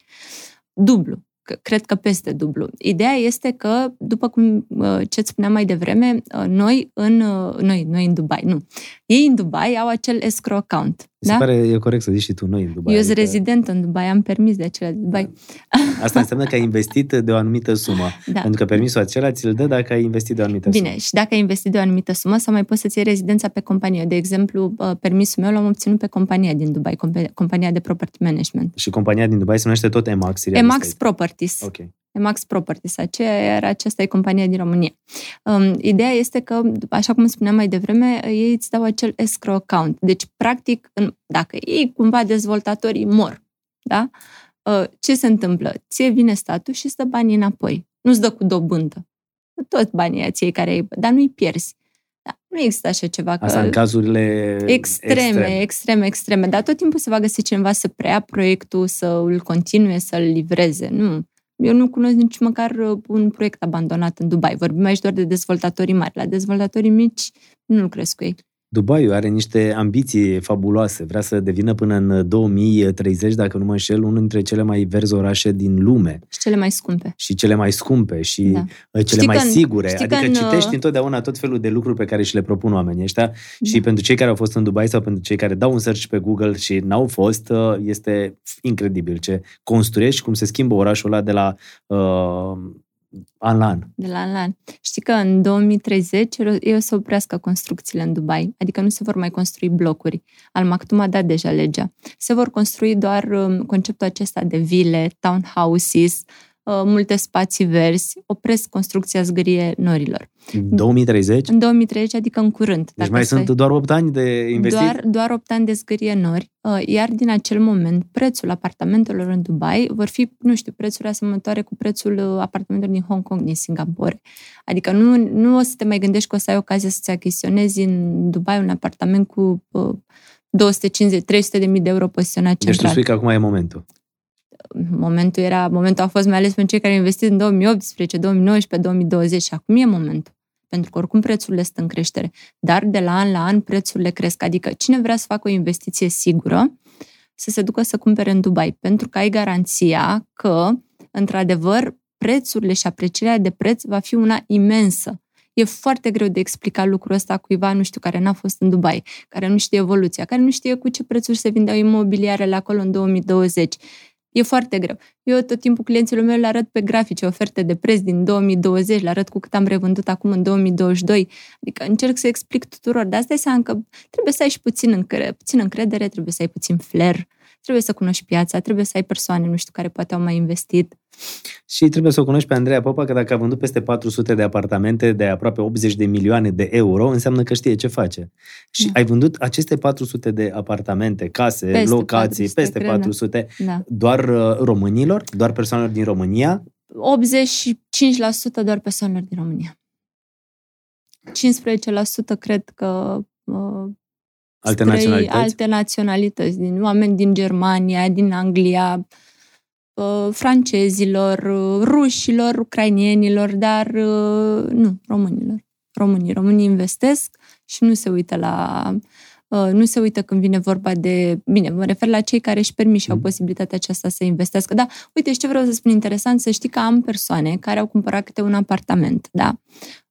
Dublu cred că peste dublu. Ideea este că, după cum uh, ce-ți spuneam mai devreme, uh, noi în, uh, noi, noi în Dubai, nu, ei în Dubai au acel escrow account. Mi se da? pare e corect să zici și tu noi în Dubai. Eu sunt adică... rezident în Dubai, am permis de acela de Dubai. Da. Asta înseamnă că ai investit de o anumită sumă. Da. Pentru că permisul acela ți-l dă dacă ai investit de o anumită Bine, sumă. Bine, și dacă ai investit de o anumită sumă, sau mai poți să-ți iei rezidența pe companie. De exemplu, permisul meu l-am obținut pe compania din Dubai, compania de property management. Și compania din Dubai se numește tot Emax. Emax Properties. Ok. Emax Properties, aceea, iar aceasta e compania din România. Um, ideea este că, așa cum spuneam mai devreme, ei îți dau acel escrow account. Deci, practic, în, dacă ei cumva dezvoltatorii mor, da? Uh, ce se întâmplă? Ție vine statul și îți dă banii înapoi. Nu-ți dă cu dobândă. Toți banii aia care ai, dar nu-i pierzi. Da, nu există așa ceva. Că Asta în cazurile extreme, extreme, extreme, extreme. Dar tot timpul se va găsi cineva să preia proiectul, să îl continue, să-l livreze. Nu. Eu nu cunosc nici măcar uh, un proiect abandonat în Dubai. Vorbim aici doar de dezvoltatorii mari. La dezvoltatorii mici nu lucrez cu ei. Dubai are niște ambiții fabuloase. Vrea să devină până în 2030, dacă nu mă înșel, unul dintre cele mai verzi orașe din lume. Și cele mai scumpe. Și cele mai scumpe și da. cele știi mai în, sigure. Adică în, citești întotdeauna tot felul de lucruri pe care și le propun oamenii ăștia. Da. Și pentru cei care au fost în Dubai sau pentru cei care dau un search pe Google și n-au fost, uh, este incredibil ce construiești, cum se schimbă orașul ăla de la uh, an la an. De la an la an. Știi că în 2030 ei o să oprească construcțiile în Dubai, adică nu se vor mai construi blocuri. Al Maktoum a dat deja legea. Se vor construi doar um, conceptul acesta de vile, townhouses, Uh, multe spații verzi, opresc construcția zgârie norilor. În 2030? În 2030, adică în curând. Deci mai sunt doar 8 ani de investit? Doar, doar 8 ani de zgârie nori, uh, iar din acel moment prețul apartamentelor în Dubai vor fi, nu știu, prețuri asemănătoare cu prețul uh, apartamentelor din Hong Kong, din Singapore. Adică nu, nu o să te mai gândești că o să ai ocazia să-ți achiziționezi în Dubai un apartament cu 250-300 de mii de euro poziționat central. Deci tu spui că acum e momentul momentul era, momentul a fost mai ales pentru cei care au investit în 2018, 2019, 2020 și acum e momentul. Pentru că oricum prețurile sunt în creștere. Dar de la an la an prețurile cresc. Adică cine vrea să facă o investiție sigură, să se ducă să cumpere în Dubai. Pentru că ai garanția că, într-adevăr, prețurile și aprecierea de preț va fi una imensă. E foarte greu de explicat lucrul ăsta cuiva, nu știu, care n-a fost în Dubai, care nu știe evoluția, care nu știe cu ce prețuri se vindeau imobiliarele acolo în 2020 E foarte greu. Eu tot timpul clienților mei le arăt pe grafice oferte de preț din 2020, le arăt cu cât am revândut acum în 2022. Adică încerc să explic tuturor. De asta înseamnă că trebuie să ai și puțin, încre- puțin încredere, trebuie să ai puțin flair, trebuie să cunoști piața, trebuie să ai persoane, nu știu, care poate au mai investit. Și trebuie să o cunoști pe Andreea Popa, că dacă a vândut peste 400 de apartamente de aproape 80 de milioane de euro, înseamnă că știe ce face. Și Da. ai vândut aceste 400 de apartamente, case, Peste locații, 400, peste cred, da. 400, Da. doar uh, românilor, doar persoanelor din România. 85% doar persoanelor din România. 15% cred că uh, Alte străi- naționalități? alte naționalități, din oameni din Germania, din Anglia, uh, francezilor, uh, rușilor, ucrainienilor, dar uh, nu, românilor. Românii. Românii investesc și nu se uită la uh, nu se uită când vine vorba de... Bine, mă refer la cei care își permit și au Mm. posibilitatea aceasta să investească. Da, uite, și ce vreau să spun interesant, să știi că am persoane care au cumpărat câte un apartament, da?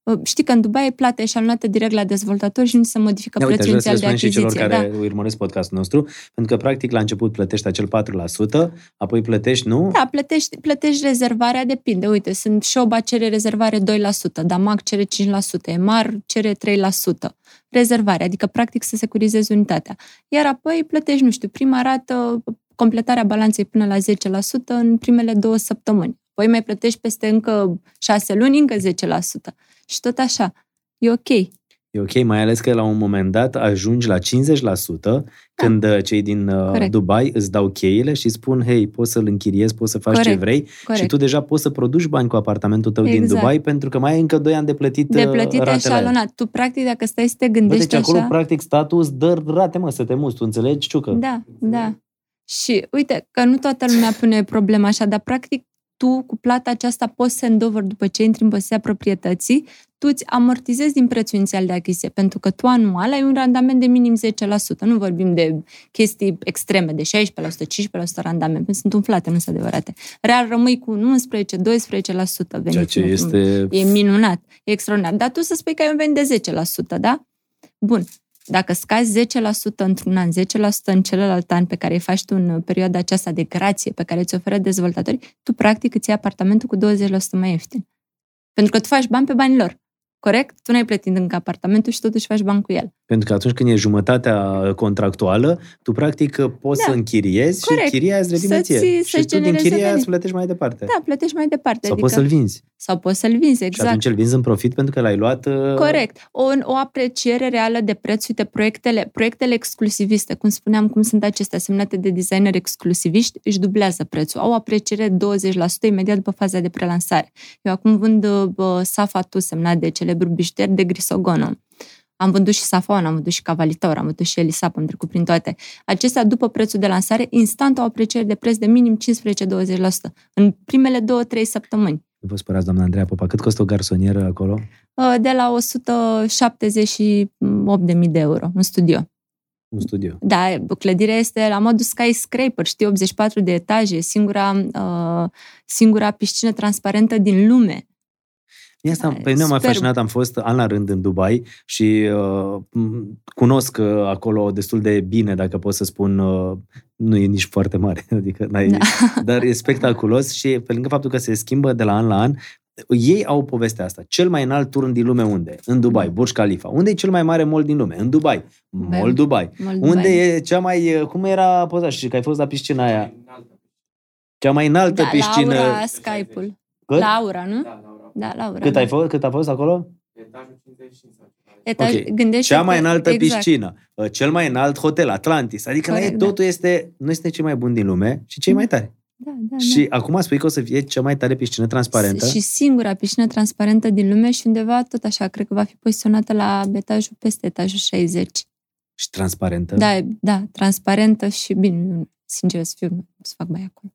Uh, Știi că în Dubai e plată eșalonată direct la dezvoltator și nu se modifică Da, uite, aș prețul vrea să inițial le de spunem și celor achiziție. care Da. urmăresc podcastul nostru, pentru că, practic, la început plătești acel 4%, apoi plătești, nu? Da, plătești, plătești rezervarea, depinde. Uite, sunt Shoba cere rezervare 2%, Damac cere 5%, Emar cere 3%. Rezervare, adică practic să securizezi unitatea. Iar apoi plătești, nu știu, prima rată, completarea balanței până la 10% în primele două săptămâni. Apoi mai plătești peste încă 6 luni, încă 10%. Și tot așa. E ok. E ok, mai ales că la un moment dat ajungi la 50% când uh, cei din uh, Da. Corect. Dubai îți dau cheile și spun, hei, poți să-l închiriezi, poți să faci ce Corect. vrei Corect. și tu deja poți să produci bani cu apartamentul tău din Exact. Dubai pentru că mai ai încă 2 ani de plătit De uh, plătit ratele alea. eșalonat. Tu, practic, dacă stai să te Bă, gândești deci acolo, așa... practic, statul îți dă rate, mă, să te muți, tu înțelegi, ciucă? Da, da. Și uite că nu toată lumea pune problema așa, dar practic tu cu plata aceasta poți handover după ce intri în posesia proprietății, tu îți amortizezi din prețul inițial de achiziție, pentru că tu anual ai un randament de minim 10%. Nu vorbim de chestii extreme, de 16%, 15% randament, pentru că sunt umflate, nu sunt adevărate. Real rămâi cu 11-12% venit. Ceea ce Nu- este... E minunat, e extraordinar. Dar tu să spui că ai un venit de 10%, da? Bun. Dacă scazi 10% într-un an, 10% în celălalt an pe care îi faci tu în perioada aceasta de grație pe care ți oferă dezvoltatorii, tu practic îți iei apartamentul cu 20% mai ieftin. Pentru că tu faci bani pe banii lor. Corect? Tu nu ai plătit încă apartamentul și totuși faci bani cu el. Pentru că atunci când e jumătatea contractuală, tu practic poți Da. să închiriezi Corect. și chiria îți revine Să-ți- ție. să-ți Și tu din genereze chiria venit. îți plătești mai departe. Da, plătești mai departe. Sau adică, poți să-l vinzi. sau poți să-l vinzi, Și exact. atunci îl vinzi în profit pentru că l-ai luat... uh, Corect. O, o apreciere reală de preț. Uite, proiectele, proiectele exclusiviste, cum spuneam, cum sunt acestea semnate de designer exclusiviști, își dublează prețul. Au o apreciere 20% imediat după faza de prelansare. Eu acum vând uh, Safa Tu, semnat de celebru bijuter de Grisogono. Am vândut și Safon, am vândut și Cavalitor, am vândut și Elisap, am trecut prin toate. Acestea, după prețul de lansare, instant au o apreciere de preț de minim 15-20% în primele 2-3 săptămâni. Nu vă spărați, doamna Andreea Popa, cât costă o garsonieră acolo? Uh, de la 178.000 de euro, un studio. Un studio. Da, clădirea este la modul skyscraper, știi, 84 de etaje, singura, uh, singura piscină transparentă din lume. Mie asta, Da, pe mine m-a superb. fascinat, am fost an la rând în Dubai și uh, m- cunosc uh, acolo destul de bine, dacă pot să spun, uh, nu e nici foarte mare, adică n-ai, Da. dar e spectaculos și pe lângă faptul că se schimbă de la an la an, ei au povestea asta. Cel mai înalt turn din lume unde? În Dubai, Burj Khalifa. Unde e cel mai mare mall din lume? În Dubai. Mall Dubai. Mult Unde bani. e cea mai... uh, Cum era poza? Și că ai fost la piscina aia. Cea mai înaltă da, piscină. Laura Skype-ul. Cât? Laura, nu? Da, Laura. Cât da. ai fost? Cât a fost acolo? Etaj, Ok. gândește Cea mai înaltă exact. piscină, uh, cel mai înalt hotel, Atlantis. Adică la ei Corect, da. totul este, nu este cel mai bun din lume, ci cei mai tari. Da, da, Și acum spui că o să fie cea mai tare piscină transparentă. Și singura piscină transparentă din lume și undeva tot așa, cred că va fi poziționată la etajul peste etajul 60. și transparentă. Da, da, transparentă și bine, eu, sincer să fiu, nu o să fac mai acolo.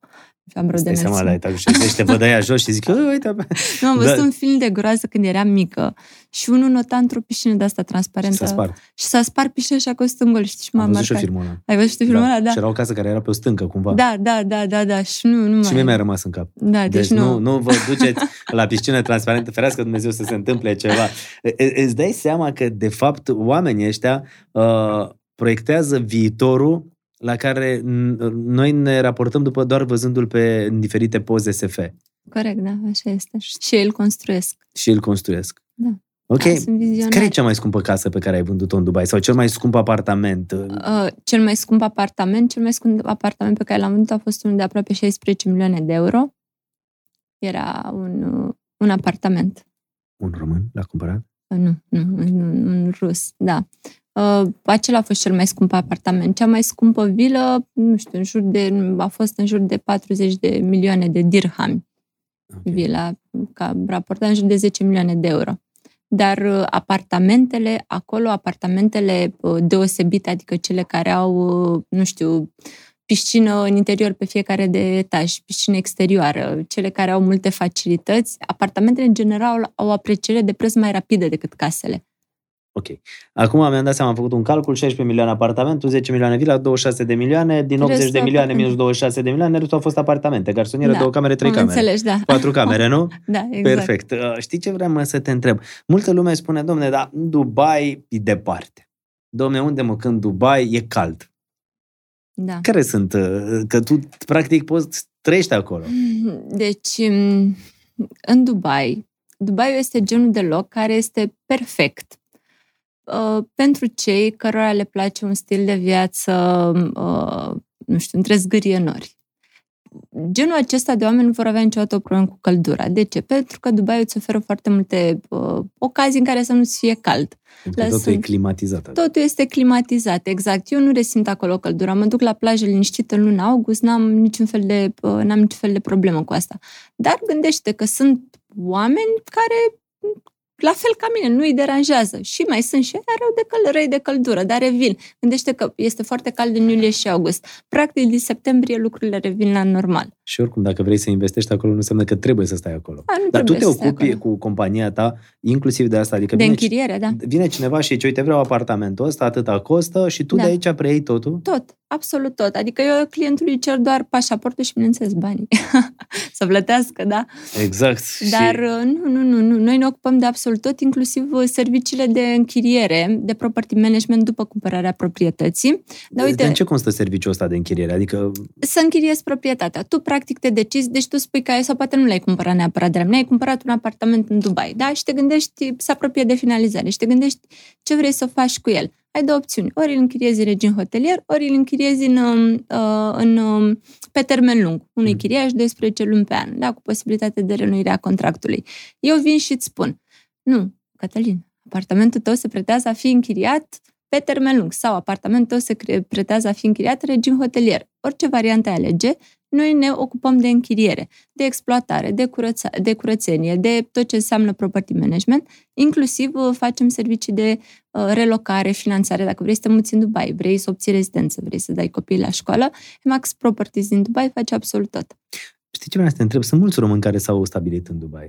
Am vreo Îți de dai seama la înălțime. etajul 60, te văd aia jos și zic, "Ă, uite, bă." Nu, am văzut Da. un film de groază când eram mică și unul nota într-o piscină de asta și transparentă. s-a spart. Și s-a spart piscina și a costat un gol, știi, și m-a Am văzut și eu marcat. filmul ăla. Ai văzut și tu filmul ăla? Da. Și era o casă care era pe o stâncă, cumva. Da, da, da, da, da. Și nu, nu Și mai... mie mi-a rămas în cap. Da, deci, Deci nu. nu, nu vă duceți la piscină transparentă, ferească Dumnezeu să se întâmple ceva. E- e- Îți dai seama că, de fapt, oamenii ăștia uh, proiectează viitorul la care noi ne raportăm după doar văzându-l pe în diferite poze SF. Corect, da, așa este. Și îl construiesc. Și îl construiesc. Da. Ok. Da, care e cea mai scumpă casă pe care ai vândut-o în Dubai? Sau cel mai scump apartament? Uh, cel mai scump apartament, cel mai scump apartament pe care l-am vândut a fost unul de aproape 16 milioane de euro. Era un, uh, un apartament. Un român l-a cumpărat? Uh, nu, nu, un, un rus, da. Uh, acela a fost cel mai scump apartament. Cea mai scumpă vilă, nu știu, în jur de, a fost în jur de 40 de milioane de dirhami. Okay. Vila, ca raportat în jur de 10 milioane de euro. Dar uh, apartamentele, acolo, apartamentele uh, deosebite, adică cele care au, uh, nu știu, piscină în interior pe fiecare de etaj, piscină exterioară, cele care au multe facilități, apartamentele în general au o apreciere de preț mai rapidă decât casele. Ok. Acum mi-am dat seama, am făcut un calcul, 16 milioane apartamentul, 10 milioane vila, 26 de milioane, din 80 de milioane minus 26 de milioane, restul au fost apartamente, garsonieră, da. două camere, trei camere. Înțelegi, da. Patru camere, nu? da, exact. Perfect. Uh, știi ce vreau să te întreb? Multă lume spune, domne, dar Dubai e departe. Domne, unde mă când Dubai e cald? Da. Care sunt? Uh, că tu, practic, poți trăiești acolo. Deci, mm, în Dubai, Dubai este genul de loc care este perfect Uh, pentru cei cărora le place un stil de viață, uh, nu știu, între zgârie nori. Genul acesta de oameni nu vor avea niciodată o problemă cu căldura. De ce? Pentru că Dubai îți oferă foarte multe uh, ocazii în care să nu-ți fie cald. Pentru totul sunt... e climatizat. Totul este climatizat, exact. Eu nu resimt acolo căldura. Mă duc la plajă liniștită în luna august, n-am niciun fel de, uh, n-am niciun fel de problemă cu asta. Dar gândește că sunt oameni care la fel ca mine, nu-i deranjează. Și mai sunt și rău de căl- răi de căldură, dar revin. Gândește că este foarte cald în iulie și august. Practic, din septembrie lucrurile revin la normal. Și oricum, dacă vrei să investești acolo, nu înseamnă că trebuie să stai acolo. A, nu dar tu te ocupi cu compania ta, inclusiv de asta. Adică de vine, închiriere, da. Vine cineva și zice, uite, vreau apartamentul ăsta, atâta costă și tu da. de aici preiei totul? Tot, absolut tot. Adică eu clientului cer doar pașaportul și, bineînțeles, banii. să plătească, da? Exact. Dar și... nu, nu, nu, nu. Noi ne ocupăm de absolut tot, inclusiv serviciile de închiriere, de property management după cumpărarea proprietății. Dar uite, de în ce constă serviciul ăsta de închiriere? Adică... Să închiriezi proprietatea. Tu, practic, te decizi, deci tu spui că sau poate nu l-ai cumpărat neapărat de la mine, ai cumpărat un apartament în Dubai, da? Și te gândești, să apropie de finalizare și te gândești ce vrei să faci cu el. Ai două opțiuni. Ori îl închiriezi în regim hotelier, ori îl închiriezi în, um, uh, în, în, pe termen lung. Unui mm. chiriaș 12 luni pe an, da? Cu posibilitate de renuire a contractului. Eu vin și îți spun, nu, Cătălin, apartamentul tău se pretează a fi închiriat pe termen lung sau apartamentul tău se pretează a fi închiriat în regim hotelier. Orice variantă ai alege, noi ne ocupăm de închiriere, de exploatare, de, curăța, de curățenie, de tot ce înseamnă property management, inclusiv uh, facem servicii de uh, relocare, finanțare. Dacă vrei să te muți în Dubai, vrei să obții rezidență, vrei să dai copiii la școală, Max Properties din Dubai face absolut tot. Știi ce vreau să te întreb? Sunt mulți români care s-au stabilit în Dubai.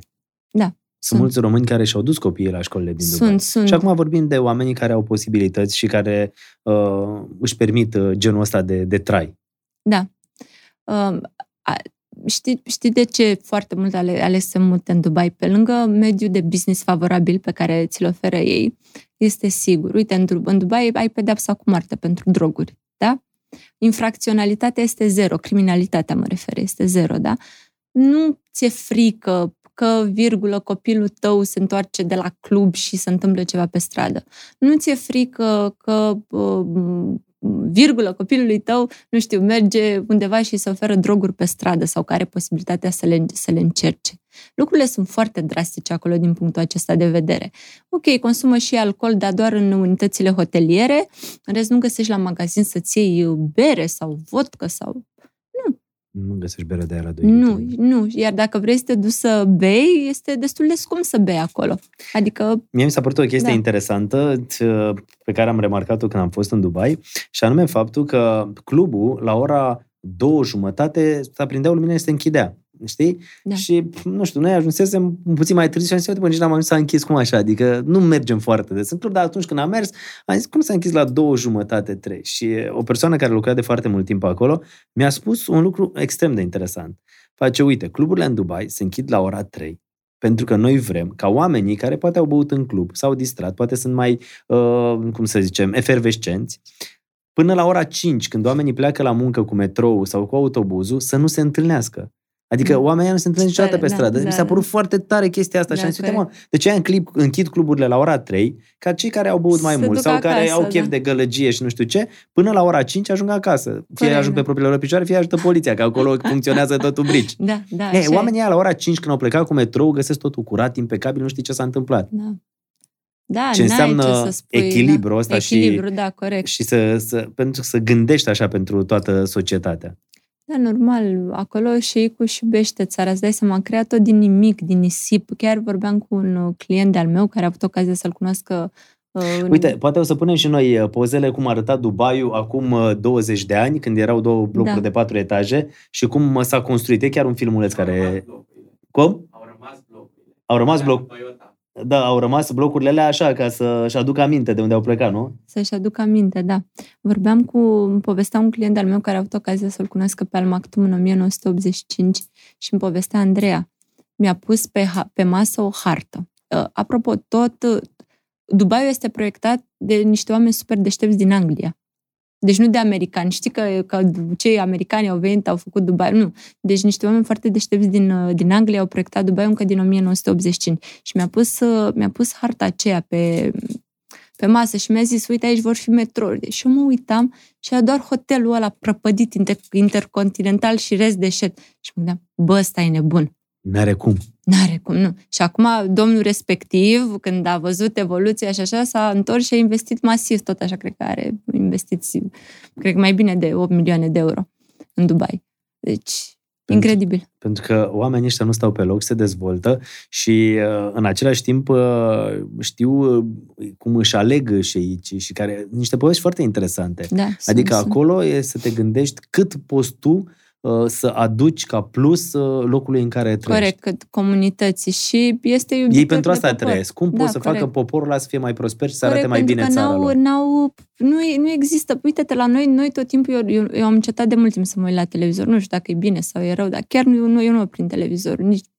Da. Sunt, sunt mulți români care și-au dus copiii la școlile din Dubai. Sunt, sunt. Și acum vorbim de oamenii care au posibilități și care uh, își permit uh, genul ăsta de, de trai. Da. Uh, știi, știi de ce foarte mult ale, ales să mute în Dubai? Pe lângă mediul de business favorabil pe care ți-l oferă ei, este sigur. Uite, în, în Dubai ai pedepsa cu moarte pentru droguri, da? Infracționalitatea este zero, criminalitatea mă refer, este zero, da? Nu ți-e frică că, virgulă, copilul tău se întoarce de la club și se întâmplă ceva pe stradă. Nu ți-e frică că uh, virgulă, copilului tău, nu știu, merge undeva și se oferă droguri pe stradă sau care are posibilitatea să le, să le încerce. Lucrurile sunt foarte drastice acolo din punctul acesta de vedere. Ok, consumă și alcool, dar doar în unitățile hoteliere, în rest nu găsești la magazin să-ți iei bere sau vodcă sau nu găsești bere de aia la 2 Nu, litri. nu. Iar dacă vrei să te duci să bei, este destul de scump să bei acolo. Adică... Mie mi s-a părut o chestie da. interesantă pe care am remarcat-o când am fost în Dubai și anume faptul că clubul la ora două jumătate s-a prindeau lumina și se închidea știi? Da. Și, nu știu, noi ajunsesem puțin mai târziu și am zis, nici n-am ajuns să închis cum așa, adică nu mergem foarte des în club, dar atunci când am mers, am zis, cum s-a închis la două jumătate, trei? Și o persoană care lucra de foarte mult timp acolo mi-a spus un lucru extrem de interesant. Face, uite, cluburile în Dubai se închid la ora 3, pentru că noi vrem ca oamenii care poate au băut în club, s-au distrat, poate sunt mai, uh, cum să zicem, efervescenți, până la ora 5, când oamenii pleacă la muncă cu metrou sau cu autobuzul, să nu se întâlnească. Adică Da. oamenii nu se întâlnesc niciodată pe Tare, stradă. da, Mi da, s-a părut da. foarte tare chestia asta Da, și am zis, uite mă, corect. de ce în clip, închid cluburile la ora 3, ca cei care au băut mai Se mult duc sau care acasă, au chef da. de gălăgie și nu știu ce, până la ora 5 ajung acasă. Fie Corect, ajung da. pe propriile lor picioare, fie ajută poliția, că acolo funcționează totul brici. Da, da, E, așa e. oamenii ăia la ora 5 când au plecat cu metrou găsesc totul curat, impecabil, nu știi ce s-a întâmplat. Da. Da, Ce n-ai înseamnă ce să spui, echilibru da. ăsta și- Echilibru, da, corect. Și să, să, pentru să gândești așa pentru toată societatea. Da, normal, acolo și ei cu și iubește țara, îți dai seama, a creat tot din nimic, din nisip. Chiar vorbeam cu un uh, client de-al meu care a avut ocazia să-l cunoască uh, în- Uite, poate o să punem și noi uh, pozele cum arăta Dubaiul acum uh, 20 de ani, când erau două blocuri Da. de patru etaje și cum uh, s-a construit. E chiar un filmuleț care... Cum? Au rămas blocurile. Au rămas bloc... Toyota. Da, au rămas blocurile alea așa, ca să-și aducă aminte de unde au plecat, nu? Să-și aduc aminte, da. Vorbeam cu, îmi povestea un client al meu care a avut ocazia să-l cunoască pe Al Maktoum în 1985 și îmi povestea Andreea. Mi-a pus pe, ha- pe masă o hartă. Uh, Apropo, tot uh, Dubaiul este proiectat de niște oameni super deștepți din Anglia. Deci nu de americani. Știi că, că cei americani au venit, au făcut Dubai. Nu. Deci niște oameni foarte deștepți din, uh, din Anglia au proiectat Dubai încă din 1985. Și mi-a pus, uh, mi-a pus harta aceea pe, pe masă și mi-a zis, uite, aici vor fi metrouri. Și eu mă uitam și era doar hotelul ăla prăpădit inter- intercontinental și rest deșert. Și mă gândeam, bă, ăsta e nebun. N-are cum. N-are cum, nu. Și acum domnul respectiv, când a văzut evoluția și așa, s-a întors și a investit masiv, tot așa, cred că are investiții, cred că mai bine de 8 milioane de euro în Dubai. Deci, Pentru- incredibil. Pentru că oamenii ăștia nu stau pe loc, se dezvoltă și uh, în același timp uh, știu uh, cum își aleg șeici și care niște povești foarte interesante. Da, Adică sunt- acolo e să te gândești cât poți tu uh, să aduci ca plus uh, locului în care trăiești. Corect, cât comunității și este iubit Ei pentru de asta popor. trăiesc. Cum Da, poți să facă corect. poporul ăla să fie mai prosper și să arate Corect, mai pentru bine că țara n-au, lor? n-au, nu, e- nu există. Uite-te la noi, noi tot timpul, eu, eu, eu am încetat de mult timp să mă uit la televizor. Nu știu dacă e bine sau e rău, dar chiar nu, nu eu nu mă prind televizor. Nici, chiar,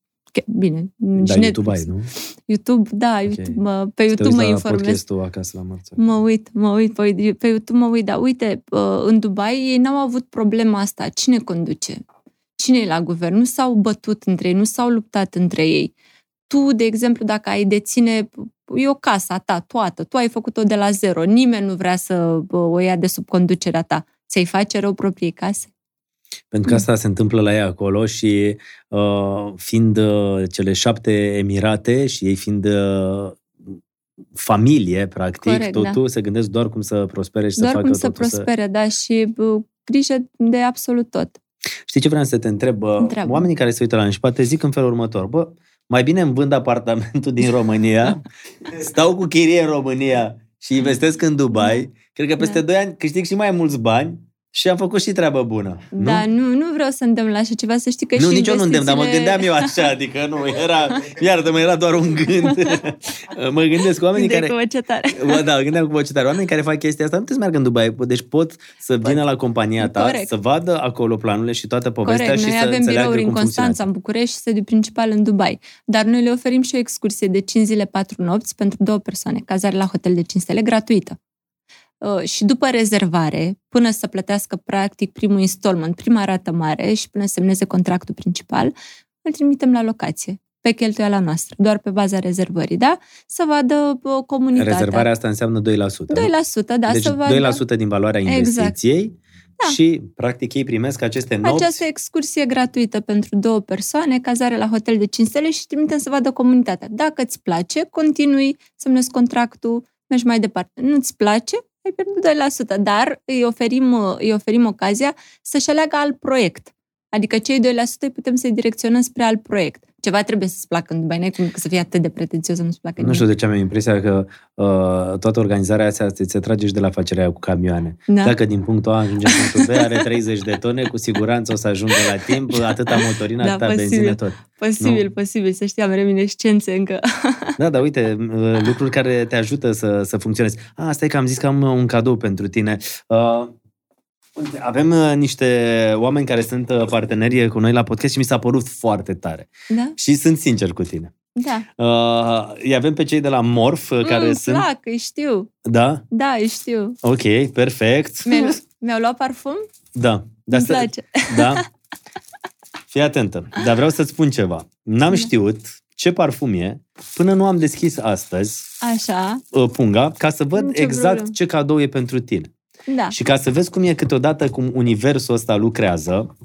bine, nici Da, YouTube Netflix. ai, nu? YouTube, da, Ok. YouTube, mă, pe Să te YouTube uiți mă la informez. podcastul acasă la Marța. Mă uit, mă uit, pe, pe YouTube mă uit, dar uite, uh, în Dubai ei n-au avut problema asta. Cine conduce? Cine e la guvern? Nu s-au bătut între ei, nu s-au luptat între ei. Tu, de exemplu, dacă ai deține, e o casă a ta, toată, tu ai făcut-o de la zero, nimeni nu vrea să uh, o ia de sub conducerea ta. Ți-ai face rău propriei case? Pentru că asta se întâmplă la ea acolo și uh, fiind uh, cele șapte emirate și ei fiind uh, familie, practic, Corect, totul da. se gândesc doar cum să prospere și Doar să facă cum să totul prospere, da, și uh, grijă de absolut tot. Știi ce vreau să te întreb? Bă, Întreabă. oamenii care se uită la în spate zic în felul următor. Bă, mai bine îmi vând apartamentul din România, stau cu chirie în România și investesc în Dubai. Cred că peste Da. 2 ani câștig și mai mulți bani și am făcut și treabă bună. Nu? Da, nu, nu vreau să îndemn la așa ceva, să știi că nu, și nici eu nu îndemn, dar mă investițiile- gândeam eu așa, adică nu, era, iartă-mă, era doar un gând. mă gândesc cu oamenii Gândeai care... cu voce tare. Bă, da, gândeam cu voce tare. Oamenii care fac chestia asta nu trebuie să meargă în Dubai. Deci pot să vină la compania ta, Corect. să vadă acolo planurile și toată povestea Corect, și noi să avem înțeleagă birouri în cum Constanța, funcționează. în București și sediu principal în Dubai. Dar noi le oferim și o excursie de 5 zile, 4 nopți pentru două persoane, cazare la hotel de 5 stele gratuită. Uh, și după rezervare, până să plătească practic primul installment, prima rată mare și până să semneze contractul principal, îl trimitem la locație pe cheltuiala noastră, doar pe baza rezervării, da? Să vadă uh, comunitatea. Rezervarea asta înseamnă 2%. 2%, da, deci să vadă 2% din valoarea Exact. investiției Da. și, practic, ei primesc aceste nopți. Această excursie gratuită pentru două persoane, cazare la hotel de 5 stele și trimitem să vadă comunitatea. Dacă îți place, continui, semnezi contractul, mergi mai departe. Nu îți place, ai pierdut 2%, dar îi oferim, uh, îi oferim ocazia să-și aleagă alt proiect. Adică cei 2% îi putem să-i direcționăm spre alt proiect. Ceva trebuie să-ți placă în Dubai, n-ai cum să fie atât de pretențios să nu-ți placă Nu știu de ce am impresia că uh, toată organizarea asta se, se trage și de la facerea aia cu camioane. Da. Dacă din punctul A ajunge în punctul B, are 30 de tone, cu siguranță o să ajungă la timp, atâta motorină, Da, atâta posibil. benzină, tot. Posibil, Nu. posibil, să știi, am reminiscențe încă. Da, da, uite, uh, lucruri care te ajută să, să funcționezi. A, asta e că am zis că am uh, un cadou pentru tine. Uh, uite, avem uh, niște oameni care sunt uh, parteneri cu noi la podcast și mi s-a părut foarte tare. Da? Și sunt sincer cu tine. Da. Uh, îi avem pe cei de la Morf, uh, care mm, sunt... plac, îi știu. Da? Da, îi știu. Ok, perfect. Mi-au, mi-au luat parfum? Da. Îmi place. Da? Fii atentă. Dar vreau să-ți spun ceva. N-am Da. știut ce parfum e până nu am deschis astăzi Așa, uh, punga ca să văd Nicio exact problemă. ce cadou e pentru tine. Da. Și ca să vezi cum e câteodată cum universul ăsta lucrează,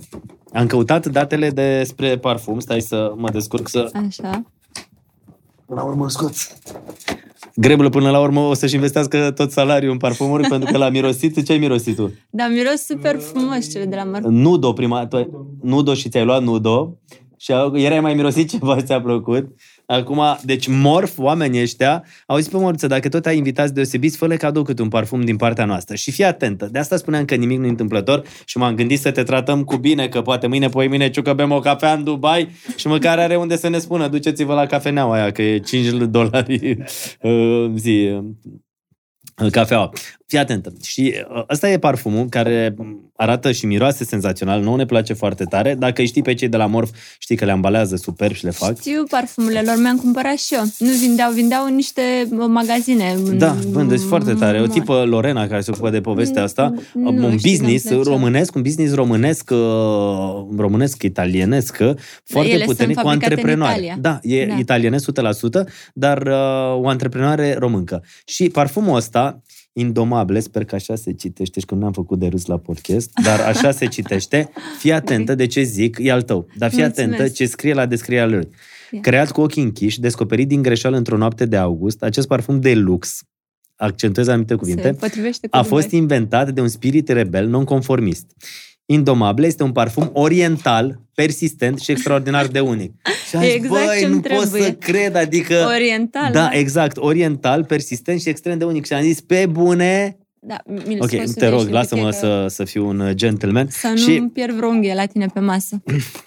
am căutat datele despre parfum. Stai să mă descurc să... Așa. Până la urmă îl scoți. Greblu până la urmă o să-și investească tot salariul în parfumuri pentru că l-a mirosit. Ce ai mirosit tu? Da, miros super frumos cele de la Mărf. Nudo prima, tu ai, Nudo și ți-ai luat Nudo și au- ieri ai mai mirosit ceva, ți-a plăcut. Acum, deci morf, oamenii ăștia, au zis pe Măruță, dacă tot ai invitați deosebiți, fă cadou câte un parfum din partea noastră. Și fii atentă, de asta spuneam că nimic nu e întâmplător și m-am gândit să te tratăm cu bine, că poate mâine, poi mâine ciucă bem o cafea în Dubai și măcar are unde să ne spună, duceți-vă la cafeneaua aia, că e 5 dolari uh, zi, uh, cafeaua. Fii atentă. Și uh, ăsta e parfumul care arată și miroase senzațional. Nouă ne place foarte tare. Dacă îi știi pe cei de la Morf, știi că le ambalează superb și le fac. Știu parfumurile lor, mi-am cumpărat și eu. Nu vindeau, vindeau în niște uh, magazine. Da, vândesc foarte tare. O Mm, tipă Lorena care se ocupă de povestea asta. Nu un știu, business nu-mi place. românesc, un business românesc, uh, românesc, italienesc, uh, foarte ele sunt puternic, cu fabricate în antreprenoare. Italia. Da, e Da. italienesc 100%, dar uh, o antreprenoare româncă. Și parfumul ăsta, Indomable, sper că așa se citește și că nu am făcut de râs la podcast, dar așa se citește. Fii atentă de ce zic, e al tău. Dar fii Mulțumesc. atentă ce scrie la descrierea lui. Ia. Creat cu ochii închiși, descoperit din greșeală într-o noapte de august, acest parfum de lux, accentuez anumite cuvinte, Se potrivește cu a fost Dubai. inventat de un spirit rebel nonconformist. Indomable este un parfum oriental, persistent și extraordinar de unic. Și am zis, Exact băi, ce-mi nu pot trebuie. să cred, adică... Oriental. Da, exact, oriental, persistent și extrem de unic. Și am zis, pe bune... Da, mi-l Ok, scos te în rog, și lasă-mă că- să, să fiu un gentleman. Să nu și, îmi pierd vreo unghie la tine pe masă.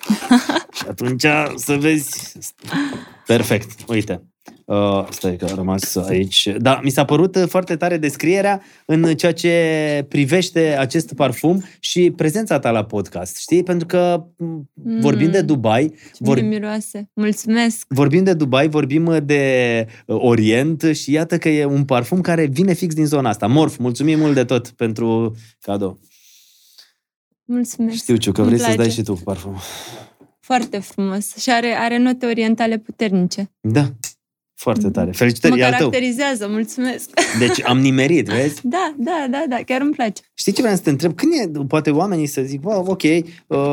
și atunci să vezi... Perfect, uite. Uh, stai că a rămas aici. Da, mi s-a părut uh, foarte tare descrierea în ceea ce privește acest parfum și prezența ta la podcast, știi? Pentru că m, vorbim de Dubai, Ce bine vor, miroase. Mulțumesc. vorbim de Dubai, vorbim uh, de uh, Orient și iată că e un parfum care vine fix din zona asta. Morf, mulțumim mult de tot pentru cadou. Mulțumesc. Știu, Ciu, că Îmi vrei să-ți dai place. și tu parfum. Foarte frumos. Și are, are note orientale puternice. Da, foarte tare. Felicitări, mă e al tău. caracterizează, mulțumesc. Deci am nimerit, vezi? Da, da, da, da, chiar îmi place. Știi ce vreau să te întreb? Când e, poate oamenii să zic, wow, ok, uh,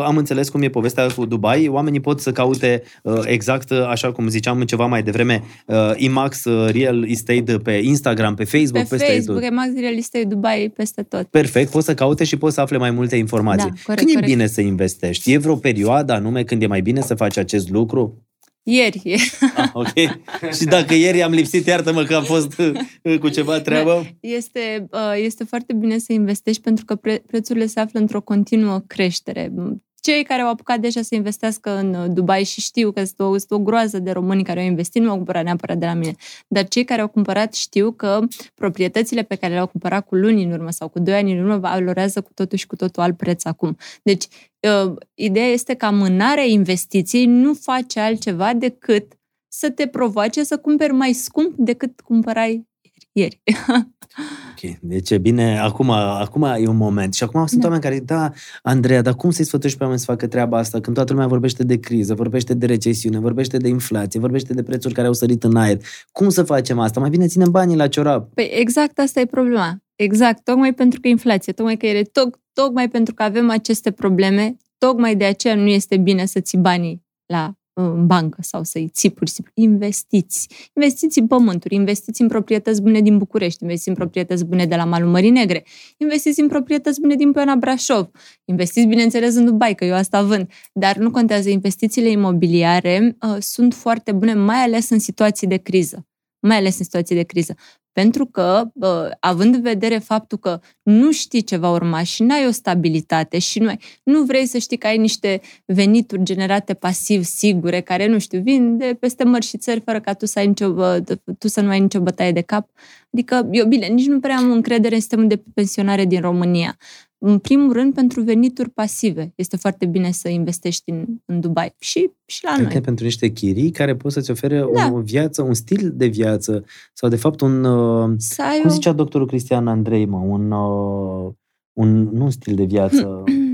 am înțeles cum e povestea cu Dubai, oamenii pot să caute uh, exact, uh, așa cum ziceam ceva mai devreme, uh, IMAX uh, Real Estate pe Instagram, pe Facebook, Pe peste Facebook, tot. Remax Real Estate Dubai, peste tot. Perfect, poți să caute și poți să afle mai multe informații. Da, corect, când e corect. bine să investești? E vreo perioadă anume când e mai bine să faci acest lucru? Ieri. Ah, ok. și dacă ieri am lipsit, iartă-mă că am fost uh, cu ceva treabă. Este, uh, este foarte bine să investești pentru că pre- prețurile se află într-o continuă creștere. Cei care au apucat deja să investească în uh, Dubai și știu că este o, este o groază de români care au investit, nu au cumpărat neapărat de la mine, dar cei care au cumpărat știu că proprietățile pe care le-au cumpărat cu luni în urmă sau cu doi ani în urmă valorează cu totul și cu totul alt preț acum. Deci, uh, ideea este că amânarea investiției nu face altceva decât să te provoace să cumperi mai scump decât cumpărai ieri. Ok, deci e bine, acum, acum e un moment. Și acum sunt Da. oameni care zic, da, Andreea, dar cum să-i sfătuiești pe oameni să facă treaba asta când toată lumea vorbește de criză, vorbește de recesiune, vorbește de inflație, vorbește de prețuri care au sărit în aer. Cum să facem asta? Mai bine ținem banii la ciorap. Păi exact asta e problema. Exact, tocmai pentru că inflație, tocmai că ele, toc, tocmai pentru că avem aceste probleme, tocmai de aceea nu este bine să ții banii la în bancă sau să-i ții pur și simplu. Investiți. Investiți în pământuri, investiți în proprietăți bune din București, investiți în proprietăți bune de la Malul Mării Negre, investiți în proprietăți bune din Poiana Brașov, investiți, bineînțeles, în Dubai, că eu asta vând. Dar nu contează, investițiile imobiliare uh, sunt foarte bune, mai ales în situații de criză. Mai ales în situații de criză. Pentru că, uh, având în vedere faptul că nu știi ce va urma și n-ai o stabilitate și nu, ai, nu vrei să știi că ai niște venituri generate pasiv, sigure, care, nu știu, vin de peste mări și țări fără ca tu să, ai nicio, bă- tu să nu ai nicio bătaie de cap. Adică, eu, bine, nici nu prea am încredere în sistemul de pensionare din România. În primul rând, pentru venituri pasive. Este foarte bine să investești în, în Dubai și, și la Cred că noi. pentru niște chirii care pot să-ți ofere Da. o, o viață, un stil de viață sau de fapt un... Uh, Să ai cum o- zicea doctorul Cristian Andrei, mă, un, uh, un, nu un stil de viață,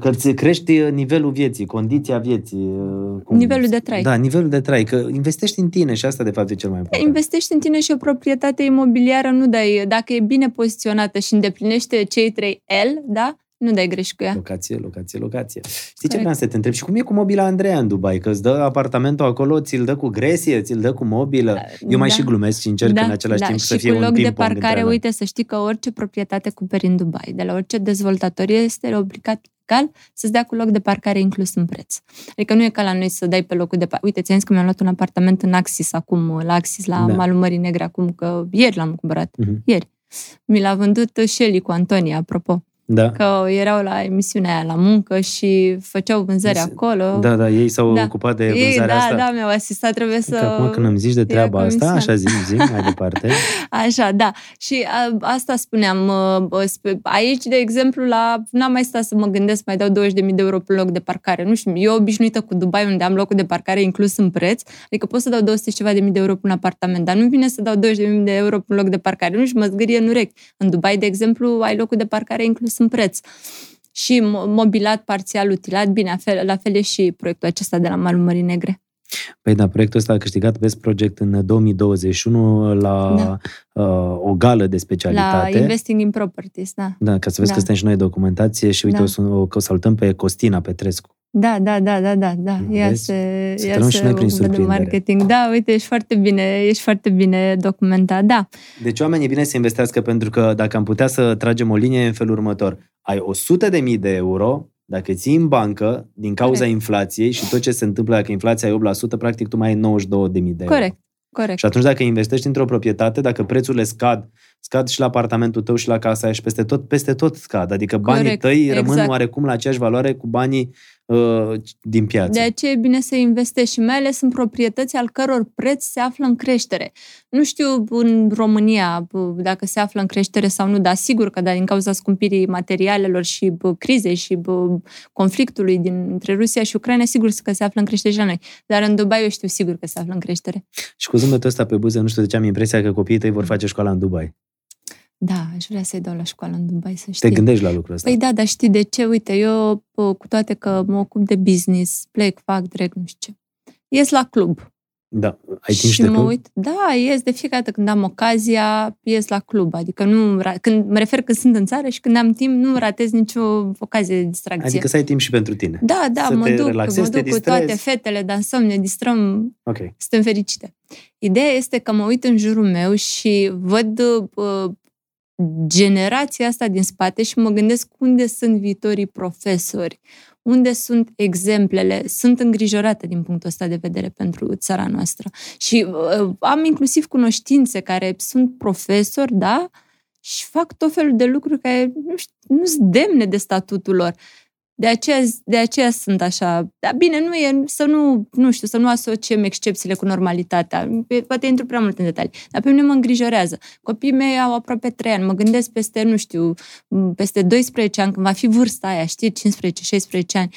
că îți crești nivelul vieții, condiția vieții. uh, Cum, Nivelul de trai. Da, nivelul de trai, că investești în tine și asta de fapt e cel mai important. Investești în tine și o proprietate imobiliară, nu dai, dacă e bine poziționată și îndeplinește cei trei L, da? Nu dai greș cu ea. Locație, locație, locație. Știi ce Corect. vreau să te întreb? Și cum e cu mobila Andreea în Dubai? Că îți dă apartamentul acolo, ți-l dă cu gresie, ți-l dă cu mobilă. Eu mai Da. și glumesc și încerc în același timp și să fie cu un loc de ping-pong între parcare, noi. uite, să știi că orice proprietate cumperi în Dubai, de la orice dezvoltator, este obligat legal să-ți dea cu loc de parcare inclus în preț. Adică nu e ca la noi să dai pe locul de parcare. Uite, ți-am zis că mi-am luat un apartament în Axis acum, la Axis, la Da. malul Mării Negre, acum că ieri l-am cumpărat. Mhm. Ieri. Mi l-a vândut Shelly cu Antonia, apropo. Da. Că erau la emisiunea aia la muncă și făceau vânzări Se- acolo. Da, da, ei s-au Da. ocupat de Ei, vânzarea da, asta. da, mi-au asistat, trebuie să... Că acum când îmi zici de ia treaba asta, comisioane. așa zi, zi mai departe. Așa, da. Și a, asta spuneam. a, a, spe- Aici, de exemplu, la n-am mai stat să mă gândesc, mai dau 20.000 de euro pe loc de parcare. Nu știu, eu obișnuită cu Dubai, unde am locul de parcare inclus în preț, adică pot să dau 200 și ceva de mii de euro pe un apartament, dar nu vine să dau 20.000 de euro pe un loc de parcare. Nu știu, mă zgârie în urechi. În Dubai, de exemplu, ai locul de parcare inclus în preț. Și mo- mobilat, parțial utilat, bine, la fel, la fel e și proiectul acesta de la Malul Mării Negre. Păi da, proiectul ăsta a câștigat Best Project în 2021 la Da. uh, o gală de La specialitate. Investing in Properties, da. Da, ca să vezi Da. că suntem și noi documentație și uite, Da. o, să, o, că o saltăm pe Costina Petrescu. Da, da, da, da, da, da. Ea Vezi? se, Să ea trăim se și noi prin ocupă de surprindere. marketing. Da, uite, ești foarte bine, ești foarte bine documentat. Da, Deci oamenii bine să investească pentru că dacă am putea să tragem o linie în felul următor, ai 100 de mii de euro, dacă ții în bancă, din cauza Corect. inflației și tot ce se întâmplă dacă inflația e 8%, practic tu mai ai 92 de mii de euro. corect, corect. Și atunci dacă investești într-o proprietate, dacă prețurile scad, scad și la apartamentul tău și la casa aia și peste tot, peste tot scad. Adică banii Corect, tăi rămân exact. oarecum la aceeași valoare cu banii uh, din piață. De aceea e bine să investești și mai ales în proprietăți al căror preț se află în creștere. Nu știu în România bă, dacă se află în creștere sau nu, dar sigur că da, din cauza scumpirii materialelor și bă, crizei și bă, conflictului dintre Rusia și Ucraina, sigur că se află în creștere și la noi. Dar în Dubai eu știu sigur că se află în creștere. Și cu zâmbetul ăsta pe buze, nu știu de ce am impresia că copiii tăi vor face școala în Dubai. Da, aș vrea să-i dau la școală în Dubai, să Te știi. gândești la lucrul ăsta. Păi da, dar știi de ce? Uite, eu, pă, cu toate că mă ocup de business, plec, fac, drag, nu știu ce. Ies la club. Da, ai timp și, și de mă club? uit, da, ies de fiecare dată când am ocazia, ies la club. Adică nu, ra- când mă refer când sunt în țară și când am timp, nu ratez nicio ocazie de distracție. Adică să ai timp și pentru tine. da, da, să mă te duc, relaxezi, mă să te duc cu distrezi. toate fetele, dansăm, ne distrăm, Ok. suntem fericite. Ideea este că mă uit în jurul meu și văd uh, generația asta din spate și mă gândesc unde sunt viitorii profesori, unde sunt exemplele. Sunt îngrijorată din punctul ăsta de vedere pentru țara noastră. Și uh, am inclusiv cunoștințe care sunt profesori, da? Și fac tot felul de lucruri care nu știu, nu sunt demne de statutul lor. De aceea, de aceea sunt așa. Dar bine, nu e să nu, nu știu, să nu asociem excepțiile cu normalitatea. Poate intru prea mult în detalii. Dar pe mine mă îngrijorează. Copiii mei au aproape 3 ani. Mă gândesc peste, nu știu, peste 12 ani, când va fi vârsta aia, știi, 15-16 ani.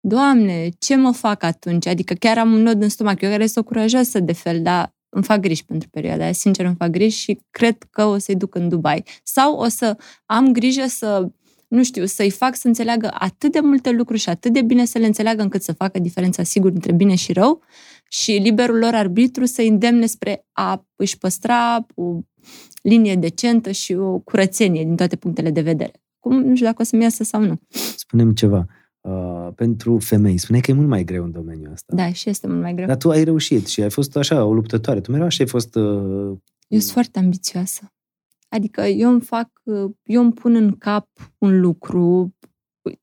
Doamne, ce mă fac atunci? Adică chiar am un nod în stomac. Eu care sunt o curajoasă de fel, dar îmi fac griji pentru perioada aia. Sincer, îmi fac griji și cred că o să-i duc în Dubai. Sau o să am grijă să nu știu, să-i fac să înțeleagă atât de multe lucruri și atât de bine să le înțeleagă încât să facă diferența sigur între bine și rău și liberul lor arbitru să îndemne spre a își păstra o linie decentă și o curățenie din toate punctele de vedere. Cum, nu știu dacă o să-mi iasă sau nu. Spunem ceva. Uh, pentru femei, spune că e mult mai greu în domeniul ăsta. Da, și este mult mai greu. Dar tu ai reușit și ai fost așa, o luptătoare. Tu mereu așa ai fost... Uh... Eu sunt foarte ambițioasă. Adică eu îmi fac, eu îmi pun în cap un lucru,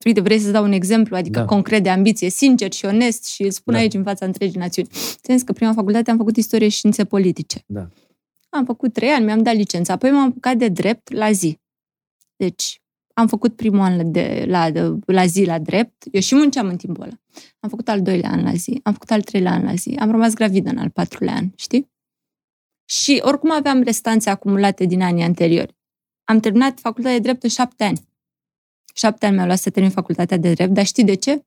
uite, vrei să dau un exemplu, adică Da. da. concret de ambiție, sincer și onest și îl spun Da. da. aici în fața întregii națiuni. Țin că prima facultate am făcut istorie și științe politice. Da. Am făcut trei ani, mi-am dat licența, apoi m-am apucat de drept la zi. Deci, am făcut primul an de, la, de, la zi la drept, eu și munceam în timpul ăla. Am făcut al doilea an la zi, am făcut al treilea an la zi, am rămas gravidă în al patrulea an, știi? Și oricum aveam restanțe acumulate din anii anteriori. Am terminat facultatea de drept în șapte ani. Șapte ani mi-au luat să termin facultatea de drept, dar știi de ce?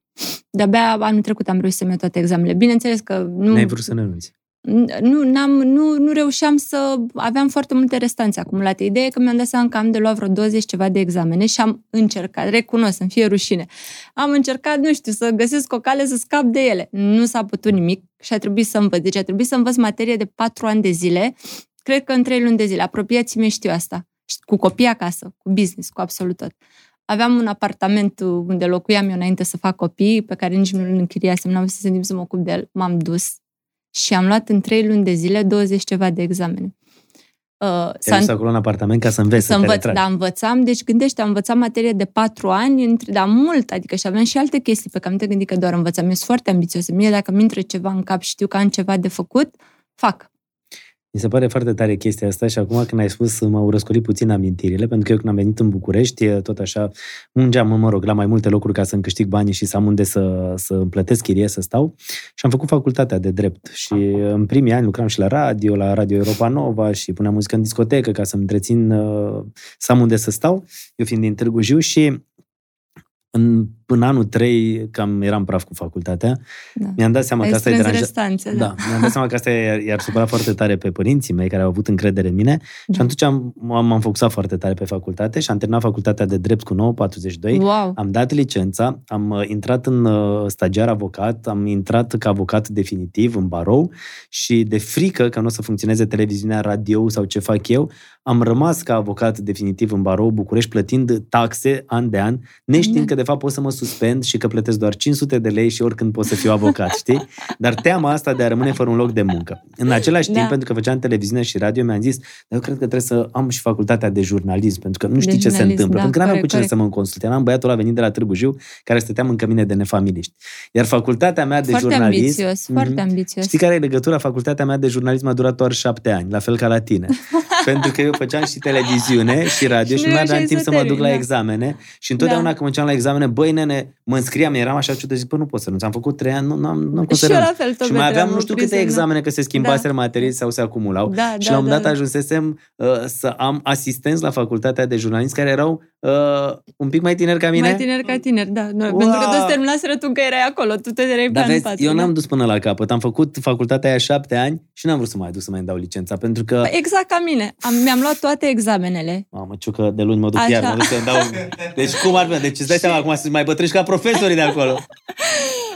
De-abia anul trecut am reușit să-mi iau toate examenele. Bineînțeles că nu... N-ai vrut să ne renunți. Nu, n-am, nu, nu reușeam să... Aveam foarte multe restanțe acumulate. Ideea e că mi-am dat seama că am de luat vreo 20 ceva de examene și am încercat, recunosc, să-mi fie rușine. Am încercat, nu știu, să găsesc o cale să scap de ele. Nu s-a putut nimic și a trebuit să învăț. Deci a trebuit să învăț materie de patru ani de zile, cred că în trei luni de zile. Apropiații mei știu asta. Cu copii acasă, cu business, cu absolut tot. Aveam un apartament unde locuiam eu înainte să fac copii, pe care nici nu îl închiriasem, n-am să timp să mă ocup de el. M-am dus și am luat în trei luni de zile 20 ceva de examene. Uh, Te-ai dus acolo în apartament ca să înveți, să, să învăț, Da, învățam, deci gândește, am învățat materie de patru ani, dar mult, adică și aveam și alte chestii pe care nu te gândi că doar învățam. Eu sunt foarte ambițios. Mie dacă mi intră ceva în cap și știu că am ceva de făcut, fac. Mi se pare foarte tare chestia asta și acum când ai spus m-au răscolit puțin amintirile, pentru că eu când am venit în București, tot așa, mungeam, mă rog, la mai multe locuri ca să-mi câștig banii și să am unde să, să îmi plătesc chirie, să stau. Și am făcut facultatea de drept și în primii ani lucram și la radio, la Radio Europa Nova și puneam muzică în discotecă ca să-mi întrețin, să am unde să stau, eu fiind din Târgu Jiu și în, în anul 3, cam eram praf cu facultatea, da. mi-am dat seama Ai că asta e deranjat. Restanțe, da. da. mi-am dat seama că asta i-ar supăra foarte tare pe părinții mei care au avut încredere în mine da. și atunci am, am, am focusat foarte tare pe facultate și am terminat facultatea de drept cu 9.42. Wow. Am dat licența, am uh, intrat în uh, stagiar avocat, am intrat ca avocat definitiv în barou și de frică că nu o să funcționeze televiziunea, radio sau ce fac eu, am rămas ca avocat definitiv în barou București plătind taxe an de an, neștiind că de fapt pot să mă suspend și că plătesc doar 500 de lei și oricând pot să fiu avocat, știi? Dar teama asta de a rămâne fără un loc de muncă. În același timp, da. pentru că făceam televiziune și radio, mi-am zis, dar eu cred că trebuie să am și facultatea de jurnalism, pentru că nu știi ce se întâmplă. Da, pentru că n-am cu cine să mă consulte. Am băiatul ăla venit de la Târgu Jiu, care stăteam în cămine de nefamiliști. Iar facultatea mea de foarte jurnalism... Ambițios, mm-hmm, foarte ambițios. Știi care e legătura? Facultatea mea de jurnalism a durat doar șapte ani, la fel ca la tine. pentru că eu făceam și televiziune și radio și, și nu aveam timp să, mă duc la da. examene și întotdeauna da. când mă duceam la examene, băi nene, mă înscriam, eram așa ciudat, zic, bă, nu pot să nu am făcut trei ani, nu, nu am, nu am cum să la fel, Și mai aveam nu știu câte examene, că se schimbaseră da. materii sau se acumulau. Da, și la un da, dat da. ajunsesem uh, să am asistenți la facultatea de jurnalism care erau uh, un pic mai tineri ca mine. Mai tineri ca tineri, da. Nu, wow. Pentru că toți terminaseră tu că erai acolo, tu te erai Dar pe vezi, față, eu da? n-am dus până la capăt. Am făcut facultatea aia șapte ani și n-am vrut să mai duc să mai dau licența, pentru că... Exact ca mine. Am, mi-am luat toate examenele. Mamă, ciucă, de luni mă duc Așa. iar, mă duc să dau... Deci cum ar fi? Deci îți dai seama acum să mai bătrâși ca profesorii de acolo.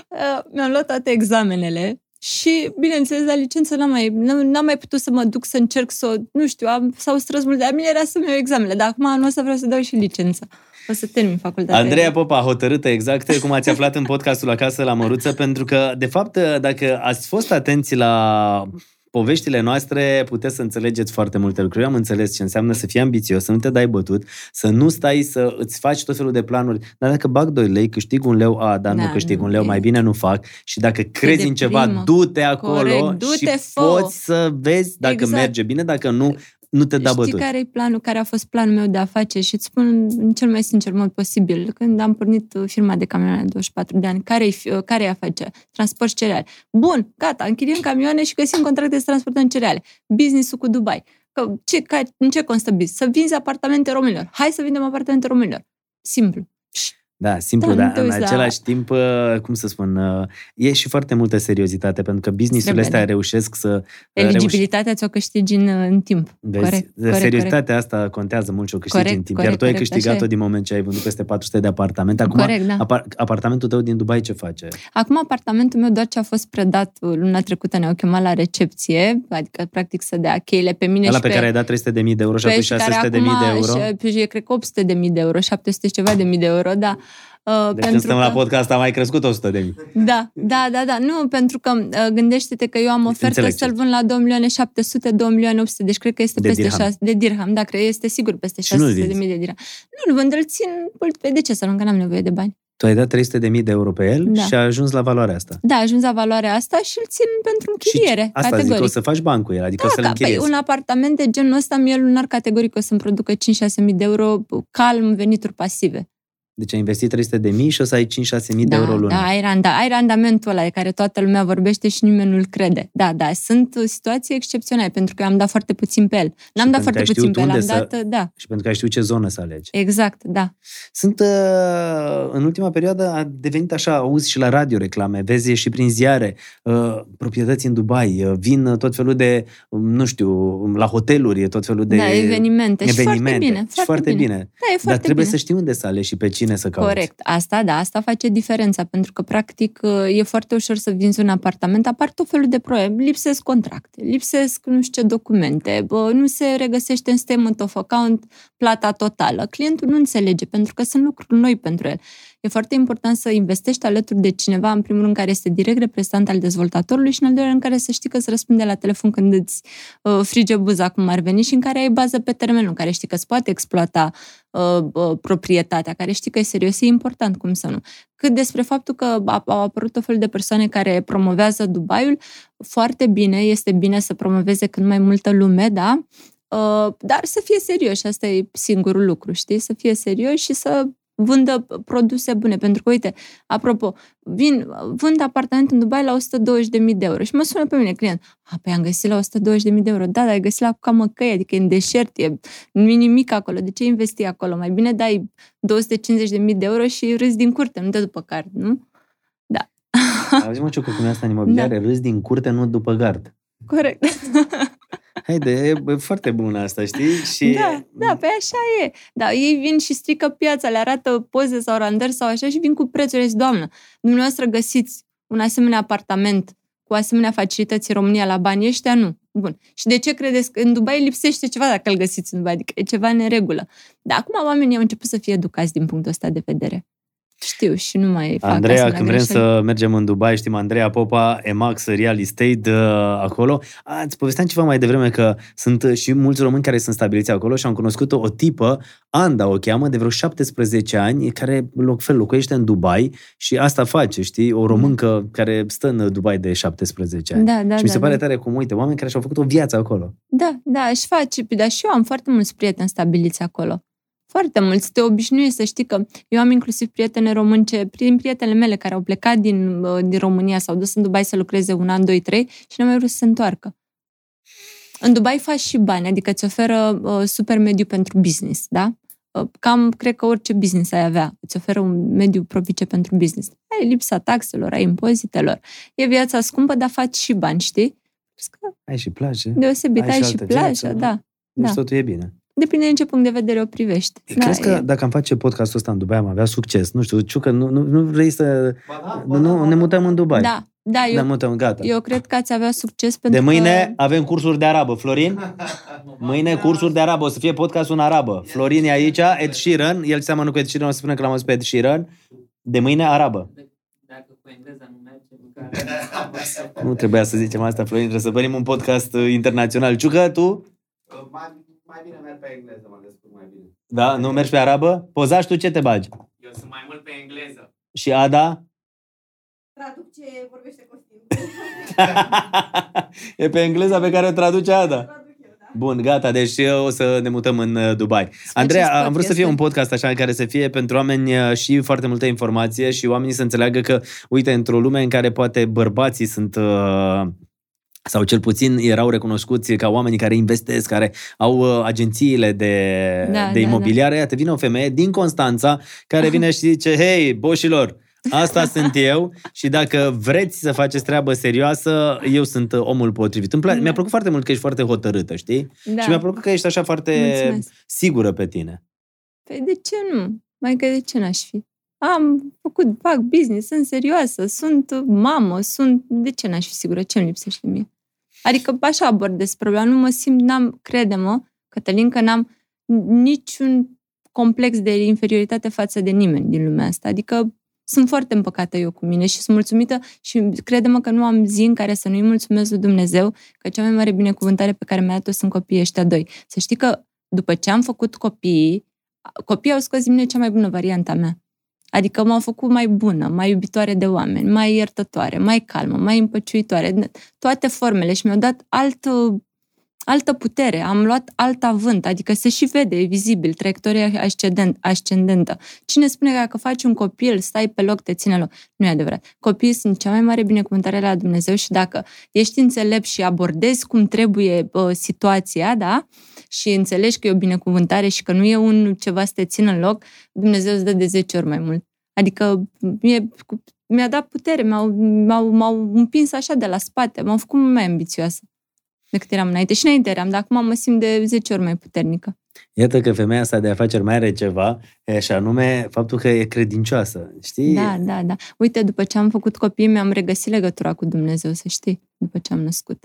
Uh, mi-am luat toate examenele și, bineînțeles, la licență n-am mai, n-am mai putut să mă duc să încerc să, nu știu, am, s-au strâns multe, dar mine era să-mi iau examenele, dar acum nu o să vreau să dau și licența. O să termin facultatea. Andreea Popa, hotărâtă exact cum ați aflat în podcastul Acasă la Măruță, pentru că, de fapt, dacă ați fost atenți la poveștile noastre puteți să înțelegeți foarte multe lucruri. Eu am înțeles ce înseamnă să fii ambițios, să nu te dai bătut, să nu stai să îți faci tot felul de planuri. Dar dacă bag 2 lei, câștig un leu, a, dar da, nu câștig nu, un leu, e... mai bine nu fac. Și dacă crezi în ceva, du-te acolo Corect, du-te, și fă. poți să vezi dacă exact. merge bine, dacă nu, nu te da Știi bătut. care e planul, care a fost planul meu de afaceri și îți spun în cel mai sincer mod posibil. Când am pornit uh, firma de camioane de 24 de ani, care e uh, care afacere? Transport cereale. Bun, gata, închiriem camioane și găsim contracte să transportăm cereale. Business-ul cu Dubai. Că, ce, ca, în ce constă business? Să vinzi apartamente românilor. Hai să vindem apartamente românilor. Simplu. Da, simplu, da, dar în același la... timp, uh, cum să spun, e și foarte multă seriozitate, pentru că businessurile astea reușesc să... Eligibilitatea ți-o câștigi în, în timp. Vezi, corect, seriozitatea corect. asta contează mult și o câștigi corect, în timp. Corect, Iar tu ai corect, câștigat-o din moment ce ai vândut peste 400 de apartamente. Acum, corect, da. apar, apartamentul tău din Dubai ce face? Acum apartamentul meu doar ce a fost predat luna trecută ne-au chemat la recepție, adică practic să dea cheile pe mine Ăla și pe, pe care ai dat 300 de mii de euro și apoi 600 de mii de euro? Și, și, cred că 800 de mii de euro, 700 și ceva de mii de euro, da. Uh, deci când stăm că... la podcast a mai crescut 100 de mii. Da, da, da, da. Nu, pentru că uh, gândește-te că eu am ofertă să-l vând la 2 milioane 700, 2 milioane 800, deci cred că este de peste dirham. 6, de dirham, da, cred că este sigur peste 600 de mii de dirham. Nu, nu vând, îl țin, de ce să-l încă n-am nevoie de bani. Tu ai dat 300 de mii de euro pe el Da. și a ajuns la valoarea asta. Da, a ajuns la valoarea asta și îl țin pentru închiriere, și asta categoric. zic, o să faci bani cu el, adică da, să-l ca, închiriezi. păi, un apartament de genul ăsta, mie lunar categoric o să-mi producă 5-6 mii de euro calm venituri pasive. Deci ai investit 300 de mii și o să ai 5-6 mii da, de euro lună. Da, ai, randa, ai randamentul ăla de care toată lumea vorbește și nimeni nu-l crede. Da, da, sunt situații excepționale, pentru că eu am dat foarte puțin pe el. N-am dat foarte puțin pe el, am dat, să... da. Și pentru că ai știut ce zonă să alegi. Exact, da. Sunt, uh, în ultima perioadă a devenit așa, auzi și la radio reclame, vezi și prin ziare, uh, proprietăți în Dubai, uh, vin tot felul de, um, nu știu, la hoteluri, tot felul de... Da, evenimente. evenimente. Și foarte bine. Foarte, și foarte bine. bine. Da, e foarte Dar trebuie bine. să știi unde să alegi și pe cine să cauți. Corect. Asta, da, asta face diferența, pentru că, practic, e foarte ușor să vinzi un apartament, apar tot felul de probleme. Lipsesc contracte, lipsesc nu știu ce documente, bă, nu se regăsește în statement of account plata totală. Clientul nu înțelege, pentru că sunt lucruri noi pentru el. E foarte important să investești alături de cineva, în primul rând, care este direct reprezentant al dezvoltatorului și, în al doilea rând, care să știi că îți răspunde la telefon când îți uh, frige buza cum ar veni și în care ai bază pe termen lung, care știi că îți poate exploata uh, uh, proprietatea, care știi că e serios, e important, cum să nu. Cât despre faptul că au apărut o fel de persoane care promovează Dubaiul, foarte bine, este bine să promoveze cât mai multă lume, da? Uh, dar să fie serios, asta e singurul lucru, știi? Să fie serios și să vândă produse bune. Pentru că, uite, apropo, vin, vând apartament în Dubai la 120.000 de euro și mă sună pe mine client. A, păi am găsit la 120.000 de euro. Da, dar ai găsit la Camăcăi, adică e în deșert, e, nu e nimic acolo. De ce investi acolo? Mai bine dai 250.000 de euro și râzi din curte, nu de după card, nu? Da. Auzi mă, Ciucă, cum e asta în imobiliare? Da. Râzi din curte, nu după gard. Corect. Haide, e foarte bună asta, știi? Și... Da, da, pe așa e. Da, ei vin și strică piața, le arată poze sau randări sau așa și vin cu prețuri. Și doamnă, dumneavoastră găsiți un asemenea apartament cu asemenea facilități în România la banii ăștia? Nu. Bun. Și de ce credeți că în Dubai lipsește ceva dacă îl găsiți în Dubai? Adică e ceva în regulă. Dar acum oamenii au început să fie educați din punctul ăsta de vedere. Știu și nu mai fac Andreea, când vrem să mergem în Dubai, știm, Andreea Popa, Emax Real Estate, uh, acolo. A, îți povesteam ceva mai devreme că sunt și mulți români care sunt stabiliți acolo și am cunoscut o, o tipă, Anda o cheamă, de vreo 17 ani, care loc, fel locuiește în Dubai și asta face, știi? O româncă care stă în Dubai de 17 ani. Da, da, și mi se da, pare da. tare cum, uite, oameni care și-au făcut o viață acolo. Da, da, își face. Dar și eu am foarte mulți prieteni stabiliți acolo. Foarte mulți. Te obișnuiești să știi că eu am inclusiv prietene românce, prin prietenele mele care au plecat din, uh, din România, s-au dus în Dubai să lucreze un an, doi, trei și nu mai vrut să se întoarcă. În Dubai faci și bani, adică îți oferă uh, super mediu pentru business, da? Uh, cam, cred că orice business ai avea, îți oferă un mediu propice pentru business. Ai lipsa taxelor, ai impozitelor. E viața scumpă, dar faci și bani, știi? Că ai și plajă. Deosebit, ai, ai și, și plajă, da. Deci da. totul e bine. Depinde din ce punct de vedere o privești. Crezi da, că e... dacă am face podcastul ăsta în Dubai am avea succes? Nu știu, Ciucă, nu, nu, nu vrei să... Ba da, ba nu, da, ne mutăm în Dubai. Da, da, eu, ne mutăm, gata. eu cred că ați avea succes pentru De mâine că... avem cursuri de arabă. Florin? Mâine cursuri de arabă. O să fie podcastul în arabă. Florin e aici, Ed Sheeran. El seamănă cu Ed Sheeran, o să spună că l-am văzut pe Ed Sheeran. De mâine arabă. Dacă cu engleza nu merge, Nu trebuia să zicem asta, Florin. Trebuie să venim un podcast uh, internațional. Ciucă, tu? Mai, mai bine merg pe engleză, mă descurc mai bine. Da? Nu mergi pe arabă? Pozaș, tu ce te bagi? Eu sunt mai mult pe engleză. Și Ada? Traduc ce vorbește Costin. e pe engleza pe care o traduce Ada. Traduc eu, da. Bun, gata, deci o să ne mutăm în uh, Dubai. Andreea, am vrut să fie un podcast așa care să fie pentru oameni uh, și foarte multă informație și oamenii să înțeleagă că, uite, într-o lume în care poate bărbații sunt uh, sau cel puțin erau recunoscuți ca oamenii care investesc, care au uh, agențiile de, Da, de da, imobiliare. Iată, vine o femeie din Constanța care vine și zice, hei, boșilor, asta sunt eu și dacă vreți să faceți treabă serioasă, eu sunt uh, omul potrivit. Îmi pla- Da. Mi-a plăcut foarte mult că ești foarte hotărâtă, știi? Da. Și mi-a plăcut că ești așa foarte Mulțumesc. sigură pe tine. Păi de ce nu? Mai că de ce n-aș fi? Am făcut, fac business, sunt serioasă, sunt mamă, sunt... De ce n-aș fi sigură? Ce-mi lipsește mie? Adică așa abordez problema. Nu mă simt, n-am, crede-mă, Cătălin, că n-am niciun complex de inferioritate față de nimeni din lumea asta. Adică sunt foarte împăcată eu cu mine și sunt mulțumită și crede-mă că nu am zi în care să nu-i mulțumesc lui Dumnezeu că cea mai mare binecuvântare pe care mi-a dat-o sunt copiii ăștia doi. Să știi că după ce am făcut copiii, copiii au scos din mine cea mai bună varianta mea. Adică m-au făcut mai bună, mai iubitoare de oameni, mai iertătoare, mai calmă, mai împăciuitoare, toate formele și mi-au dat alt, altă putere, am luat alt avânt, adică se și vede, e vizibil, traiectoria ascendent, ascendentă. Cine spune că dacă faci un copil, stai pe loc, te ține loc? Nu e adevărat. Copiii sunt cea mai mare binecuvântare la Dumnezeu și dacă ești înțelept și abordezi cum trebuie bă, situația, da? Și înțelegi că e o binecuvântare și că nu e un ceva să te țină în loc, Dumnezeu îți dă de 10 ori mai mult. Adică e, mi-a dat putere, m-au, m-au, m-au împins așa de la spate, m-au făcut mai ambițioasă decât eram înainte. Și înainte eram, dar acum mă simt de 10 ori mai puternică. Iată că femeia asta de afaceri mai are ceva, e, și anume faptul că e credincioasă, știi? Da, da, da. Uite, după ce am făcut copii, mi-am regăsit legătura cu Dumnezeu, să știi, după ce am născut.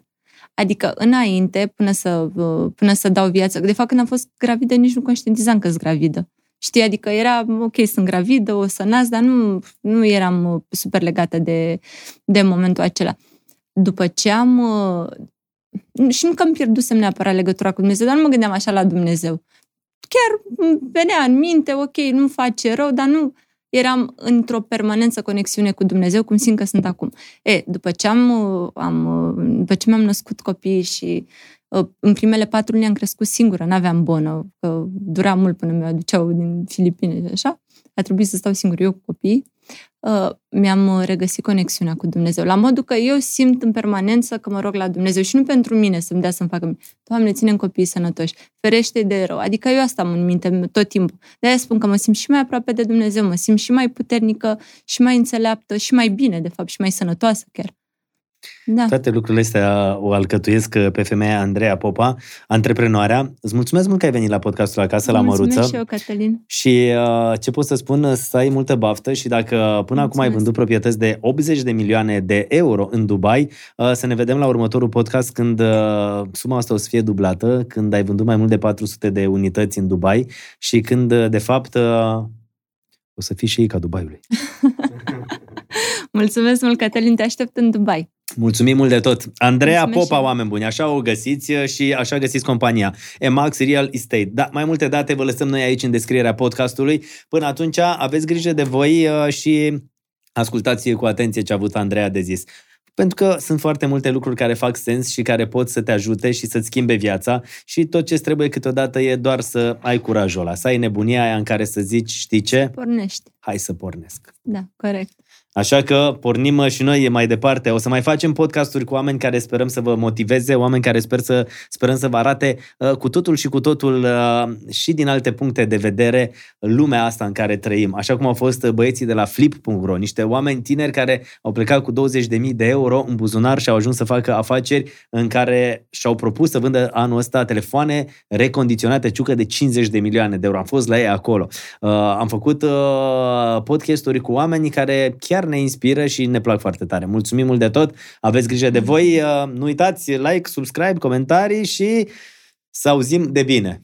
Adică înainte, până să, până să dau viață, de fapt când am fost gravidă nici nu conștientizam că sunt gravidă. Știi, adică era, ok, sunt gravidă, o să nasc, dar nu, nu eram super legată de, de momentul acela. După ce am... Și nu că am pierdusem neapărat legătura cu Dumnezeu, dar nu mă gândeam așa la Dumnezeu. Chiar venea în minte, ok, nu face rău, dar nu eram într-o permanență conexiune cu Dumnezeu, cum simt că sunt acum. E, după ce, am, am, după ce mi-am născut copii și în primele patru luni am crescut singură, n-aveam bonă, că dura mult până mi-o aduceau din Filipine și așa. A trebuit să stau singur eu cu copiii. Uh, mi-am regăsit conexiunea cu Dumnezeu. La modul că eu simt în permanență că mă rog la Dumnezeu și nu pentru mine să-mi dea să-mi facă Doamne, ținem copiii sănătoși, ferește de rău. Adică eu asta am în minte tot timpul. De-aia spun că mă simt și mai aproape de Dumnezeu, mă simt și mai puternică, și mai înțeleaptă, și mai bine, de fapt, și mai sănătoasă chiar. Da. Toate lucrurile astea o alcătuiesc pe femeia Andreea Popa, antreprenoarea. Îți mulțumesc mult că ai venit la podcastul Acasă la Măruță. Mulțumesc și eu, Cătălin. Și uh, ce pot să spun, să ai multă baftă și dacă până mulțumesc. acum ai vândut proprietăți de 80 de milioane de euro în Dubai, uh, să ne vedem la următorul podcast când uh, suma asta o să fie dublată, când ai vândut mai mult de 400 de unități în Dubai și când, uh, de fapt, uh, o să fii și ei ca Dubaiului. Mulțumesc mult, Cătălin, te aștept în Dubai. Mulțumim mult de tot. Andreea Mulțumesc Popa, oameni buni, așa o găsiți și așa găsiți compania. Emax Real Estate. Da, mai multe date vă lăsăm noi aici în descrierea podcastului. Până atunci, aveți grijă de voi uh, și ascultați cu atenție ce a avut Andreea de zis. Pentru că sunt foarte multe lucruri care fac sens și care pot să te ajute și să-ți schimbe viața și tot ce trebuie câteodată e doar să ai curajul ăla, să ai nebunia aia în care să zici, știi ce? Pornești. Hai să pornesc. Da, corect. Așa că pornim și noi mai departe. O să mai facem podcasturi cu oameni care sperăm să vă motiveze, oameni care sper să, sperăm să vă arate uh, cu totul și cu totul uh, și din alte puncte de vedere lumea asta în care trăim. Așa cum au fost băieții de la Flip.ro, niște oameni tineri care au plecat cu 20.000 de euro în buzunar și au ajuns să facă afaceri în care și-au propus să vândă anul ăsta telefoane recondiționate ciucă de 50 de milioane de euro. Am fost la ei acolo. Uh, am făcut uh, podcasturi cu oameni care chiar chiar ne inspiră și ne plac foarte tare. Mulțumim mult de tot, aveți grijă de voi, uh, nu uitați, like, subscribe, comentarii și să auzim de bine.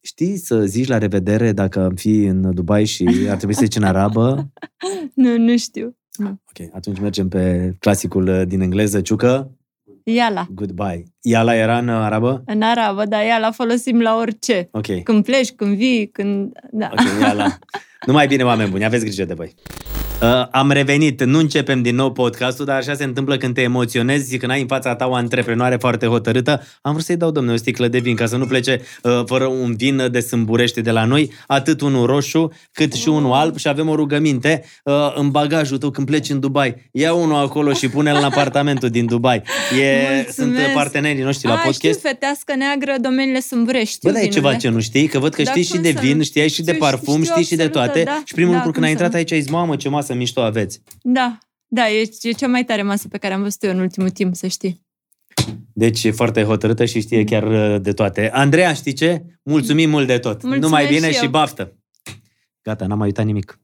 Știi să zici la revedere dacă am fi în Dubai și ar trebui să zici în arabă? Nu, nu știu. Ok, atunci mergem pe clasicul uh, din engleză, ciucă. Iala. Goodbye. Iala era în arabă? În arabă, dar iala folosim la orice. Ok. Când pleci, când vii, când... Da. Ok, iala. Numai bine, oameni buni, aveți grijă de voi. Uh, am revenit, nu începem din nou podcastul, dar așa se întâmplă când te emoționezi, când ai în fața ta o antreprenoare foarte hotărâtă. Am vrut să-i dau, domnule, o sticlă de vin, ca să nu plece uh, fără un vin de sâmburește de la noi, atât unul roșu, cât și unul alb și avem o rugăminte uh, în bagajul tău când pleci în Dubai. Ia unul acolo și pune-l în apartamentul din Dubai. E, sunt partenerii noștri la A, podcast. știu, fetească neagră, domeniile sâmburești. Bă, dar e ceva ce nu știi? Că văd că Da, știi și cum de să vin, nu? știai și de Știu, parfum, știu știi și de absolut, toate. da. Și primul Da, lucru cum când ai să intrat nu? aici ai zis, mamă, ce masă mișto aveți. Da, da, e, e cea mai tare masă pe care am văzut eu în ultimul timp, să știi. Deci e foarte hotărâtă și știe chiar uh, de toate. Andreea, știi ce? Mulțumim mult de tot. Mulțumesc Numai bine și și eu. baftă. Gata, n-am mai uitat nimic.